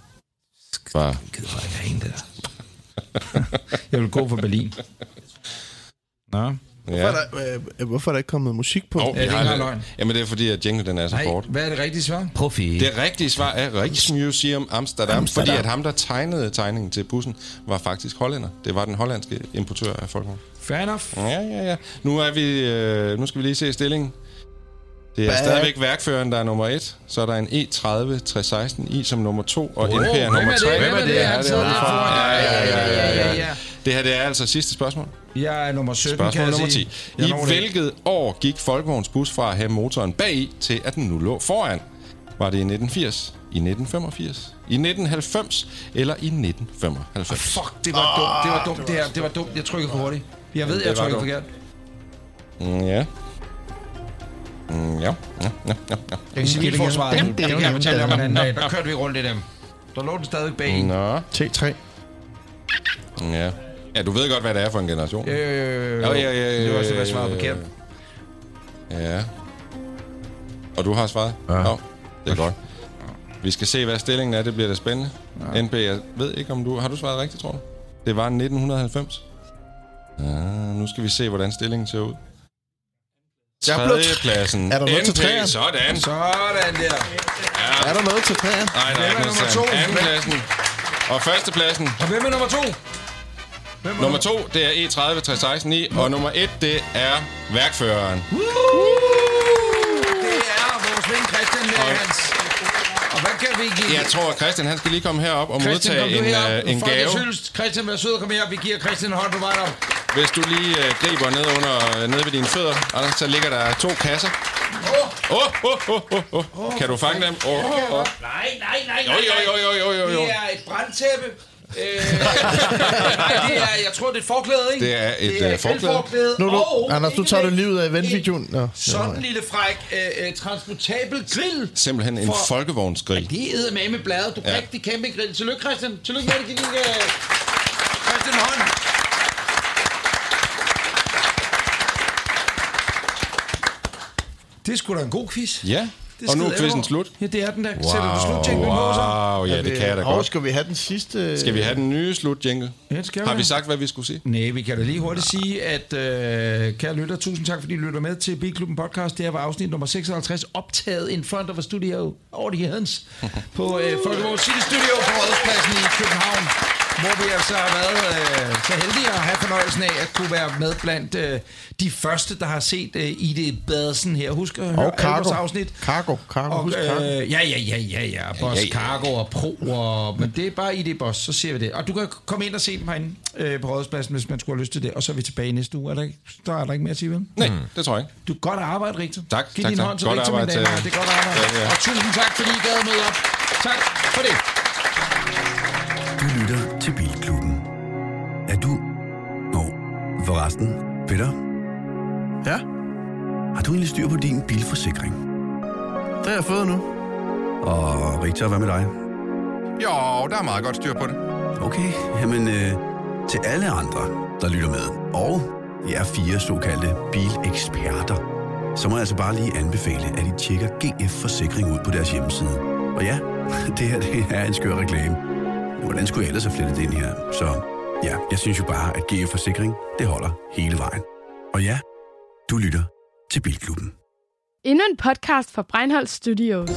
Bare. Jeg gider bare ikke det der. *laughs* jeg vil gå for Berlin. Nå. Hvorfor, Ja. er der, øh, hvorfor er der ikke kommet musik på? Oh, det har engang det. løgn? Jamen det er fordi, at jingle den er så Nej, kort. hvad er det rigtige svar? Profil. Det rigtige svar er Rijksmuseum Amsterdam, Amsterdam, fordi at ham, der tegnede tegningen til bussen, var faktisk hollænder. Det var den hollandske importør af Folkevogn. Fair enough. Ja, ja, ja. Nu, er vi, øh, nu skal vi lige se stillingen. Det er er- stadigvæk værkføreren, der er nummer et. Så er der en E E30 316 i som nummer to, og Wow, NP er hvem nummer er det? tre. Hvem er det? Det er der foran. ja, ja, ja, ja, ja. Det her det er altså sidste spørgsmål. Jeg er nummer 17, Spørgsmål kan jeg nummer 10. sige. Jeg I det. hvilket år gik Folkevogns bus fra at have motoren bagi til at den nu lå foran? Var det i 1980, i 1985, i 1990 eller i 1995? Fuck, det var dumt. Det var dumt, det her. Det var dumt. Jeg trykkede for hurtigt. Jeg ved, Det jeg var trykkede forkert. Mm, ja. Mm, ja. Ja, ja, ja, sige Civilforsvaret. Det kan jeg fortælle om en anden dag. Der kørte vi rundt i dem. Der lå den stadig bag. en. Nå. T3. Ja. Ja, du ved godt, hvad det er for en generation. Øh, Ja, ja, ja, ja, Det var også, hvad svaret ja, forkert. Ja. Og du har svaret? Ja. Ja. det er godt. Vi skal se, hvad stillingen er. Det bliver da spændende. Ja. NB, jeg ved ikke, om du... Har du svaret rigtigt, tror du? Det var 1990. Ja, nu skal vi se, hvordan stillingen ser ud. Jeg er blevet-. Er der noget til NP, træerne? Sådan. Sådan der. Ja. Er der noget til træerne? Nej, der er Hvem er ikke noget nummer til to? Andenpladsen. Og førstepladsen. Og hvem er nummer to? Hvem er Nummer to, det er E E30 316 i, og nummer et, det er værkføreren. Det er vores ven Christian med hans. Og hvad kan vi give? Jeg tror, at Christian han skal lige komme herop og Christian, modtage en, herop. øh, en gave. Christian, vær sød og kom her. Vi giver Christian en hånd på vejen op. Hvis du lige øh, griber ned under nede ved dine fødder, Anders, så ligger der to kasser. Åh, åh, åh, åh, åh. Kan du fange dem? Åh, åh, åh. Nej, nej, nej, Jo, jo, jo, jo, jo, jo, jo. Det er et brandtæppe. Øh, nej, *laughs* det er, jeg tror, det er et forklæde, ikke? Det er et, det er øh, et forklæde. forklæde. Nu, nu, og Anders, du tager lige ud af eventvideoen. Nå, Sådan en lille fræk, øh, øh, transportabel grill. Simpelthen en For- folkevognsgrill. Det er med med bladet. Du Ja. ja. rigtig kæmpe grill. Tillykke, Christian. Tillykke med det. Øh, Christian hånd. Det er sgu da en god quiz. Ja, Det og nu er quizzen over. slut. Ja, det er den der. Sætter du slutjinglen på, så? Wow, ja, det kan jeg da godt. skal vi have den sidste... Skal vi have den nye slutjingle? Ja, det skal Har vi. vi sagt, hvad vi skulle sige? Nej, vi kan da lige hurtigt sige, at øh, kære lytter, tusind tak, fordi I lytter med til Bilklubben Podcast. Det her var afsnit nummer 56, optaget in front of a studio audience på øh, Folkevåg City Studio på Rådhuspladsen i København, hvor vi altså har været øh, så heldige at have fornøjelsen af at kunne være med blandt øh, de første, der har set øh, Ide Badsen her. Husk at høre Og Cargo. afsnit. Cargo, Cargo, Og, Cargo. øh, ja, ja, ja, ja, ja. Boss, Ja, ja. Cargo og Pro. Og, men det er bare ID Boss, så ser vi det. Og du kan komme ind og se dem herinde øh, på Rådhuspladsen, hvis man skulle have lyst til det. Og så er vi tilbage næste uge. Er der, ikke, der er der ikke mere at sige, vel? Nej, det tror jeg ikke. Du godt arbejde, Rigtig. Tak, Giv tak, din tak. hånd til Godt Rigtig, mine damer. til- Det er godt arbejde. Ja, ja. Og tusind tak, fordi I gad møde op. Tak for det. Du lytter forresten, Peter? Ja? Har du egentlig styr på din bilforsikring? Det har jeg fået nu. Og Richard, hvad med dig? Jo, der er meget godt styr på det. Okay, jamen øh, til alle andre, der lytter med, og jer fire såkaldte bileksperter, så må jeg altså bare lige anbefale, at I tjekker GF Forsikring ud på deres hjemmeside. Og ja, *laughs* det her det er en skør reklame. Hvordan skulle jeg ellers have flettet det ind her? Så ja, jeg synes jo bare, at GF Forsikring, det holder hele vejen. Og ja, du lytter til Bilklubben. Endnu en podcast fra Breinholt Studios.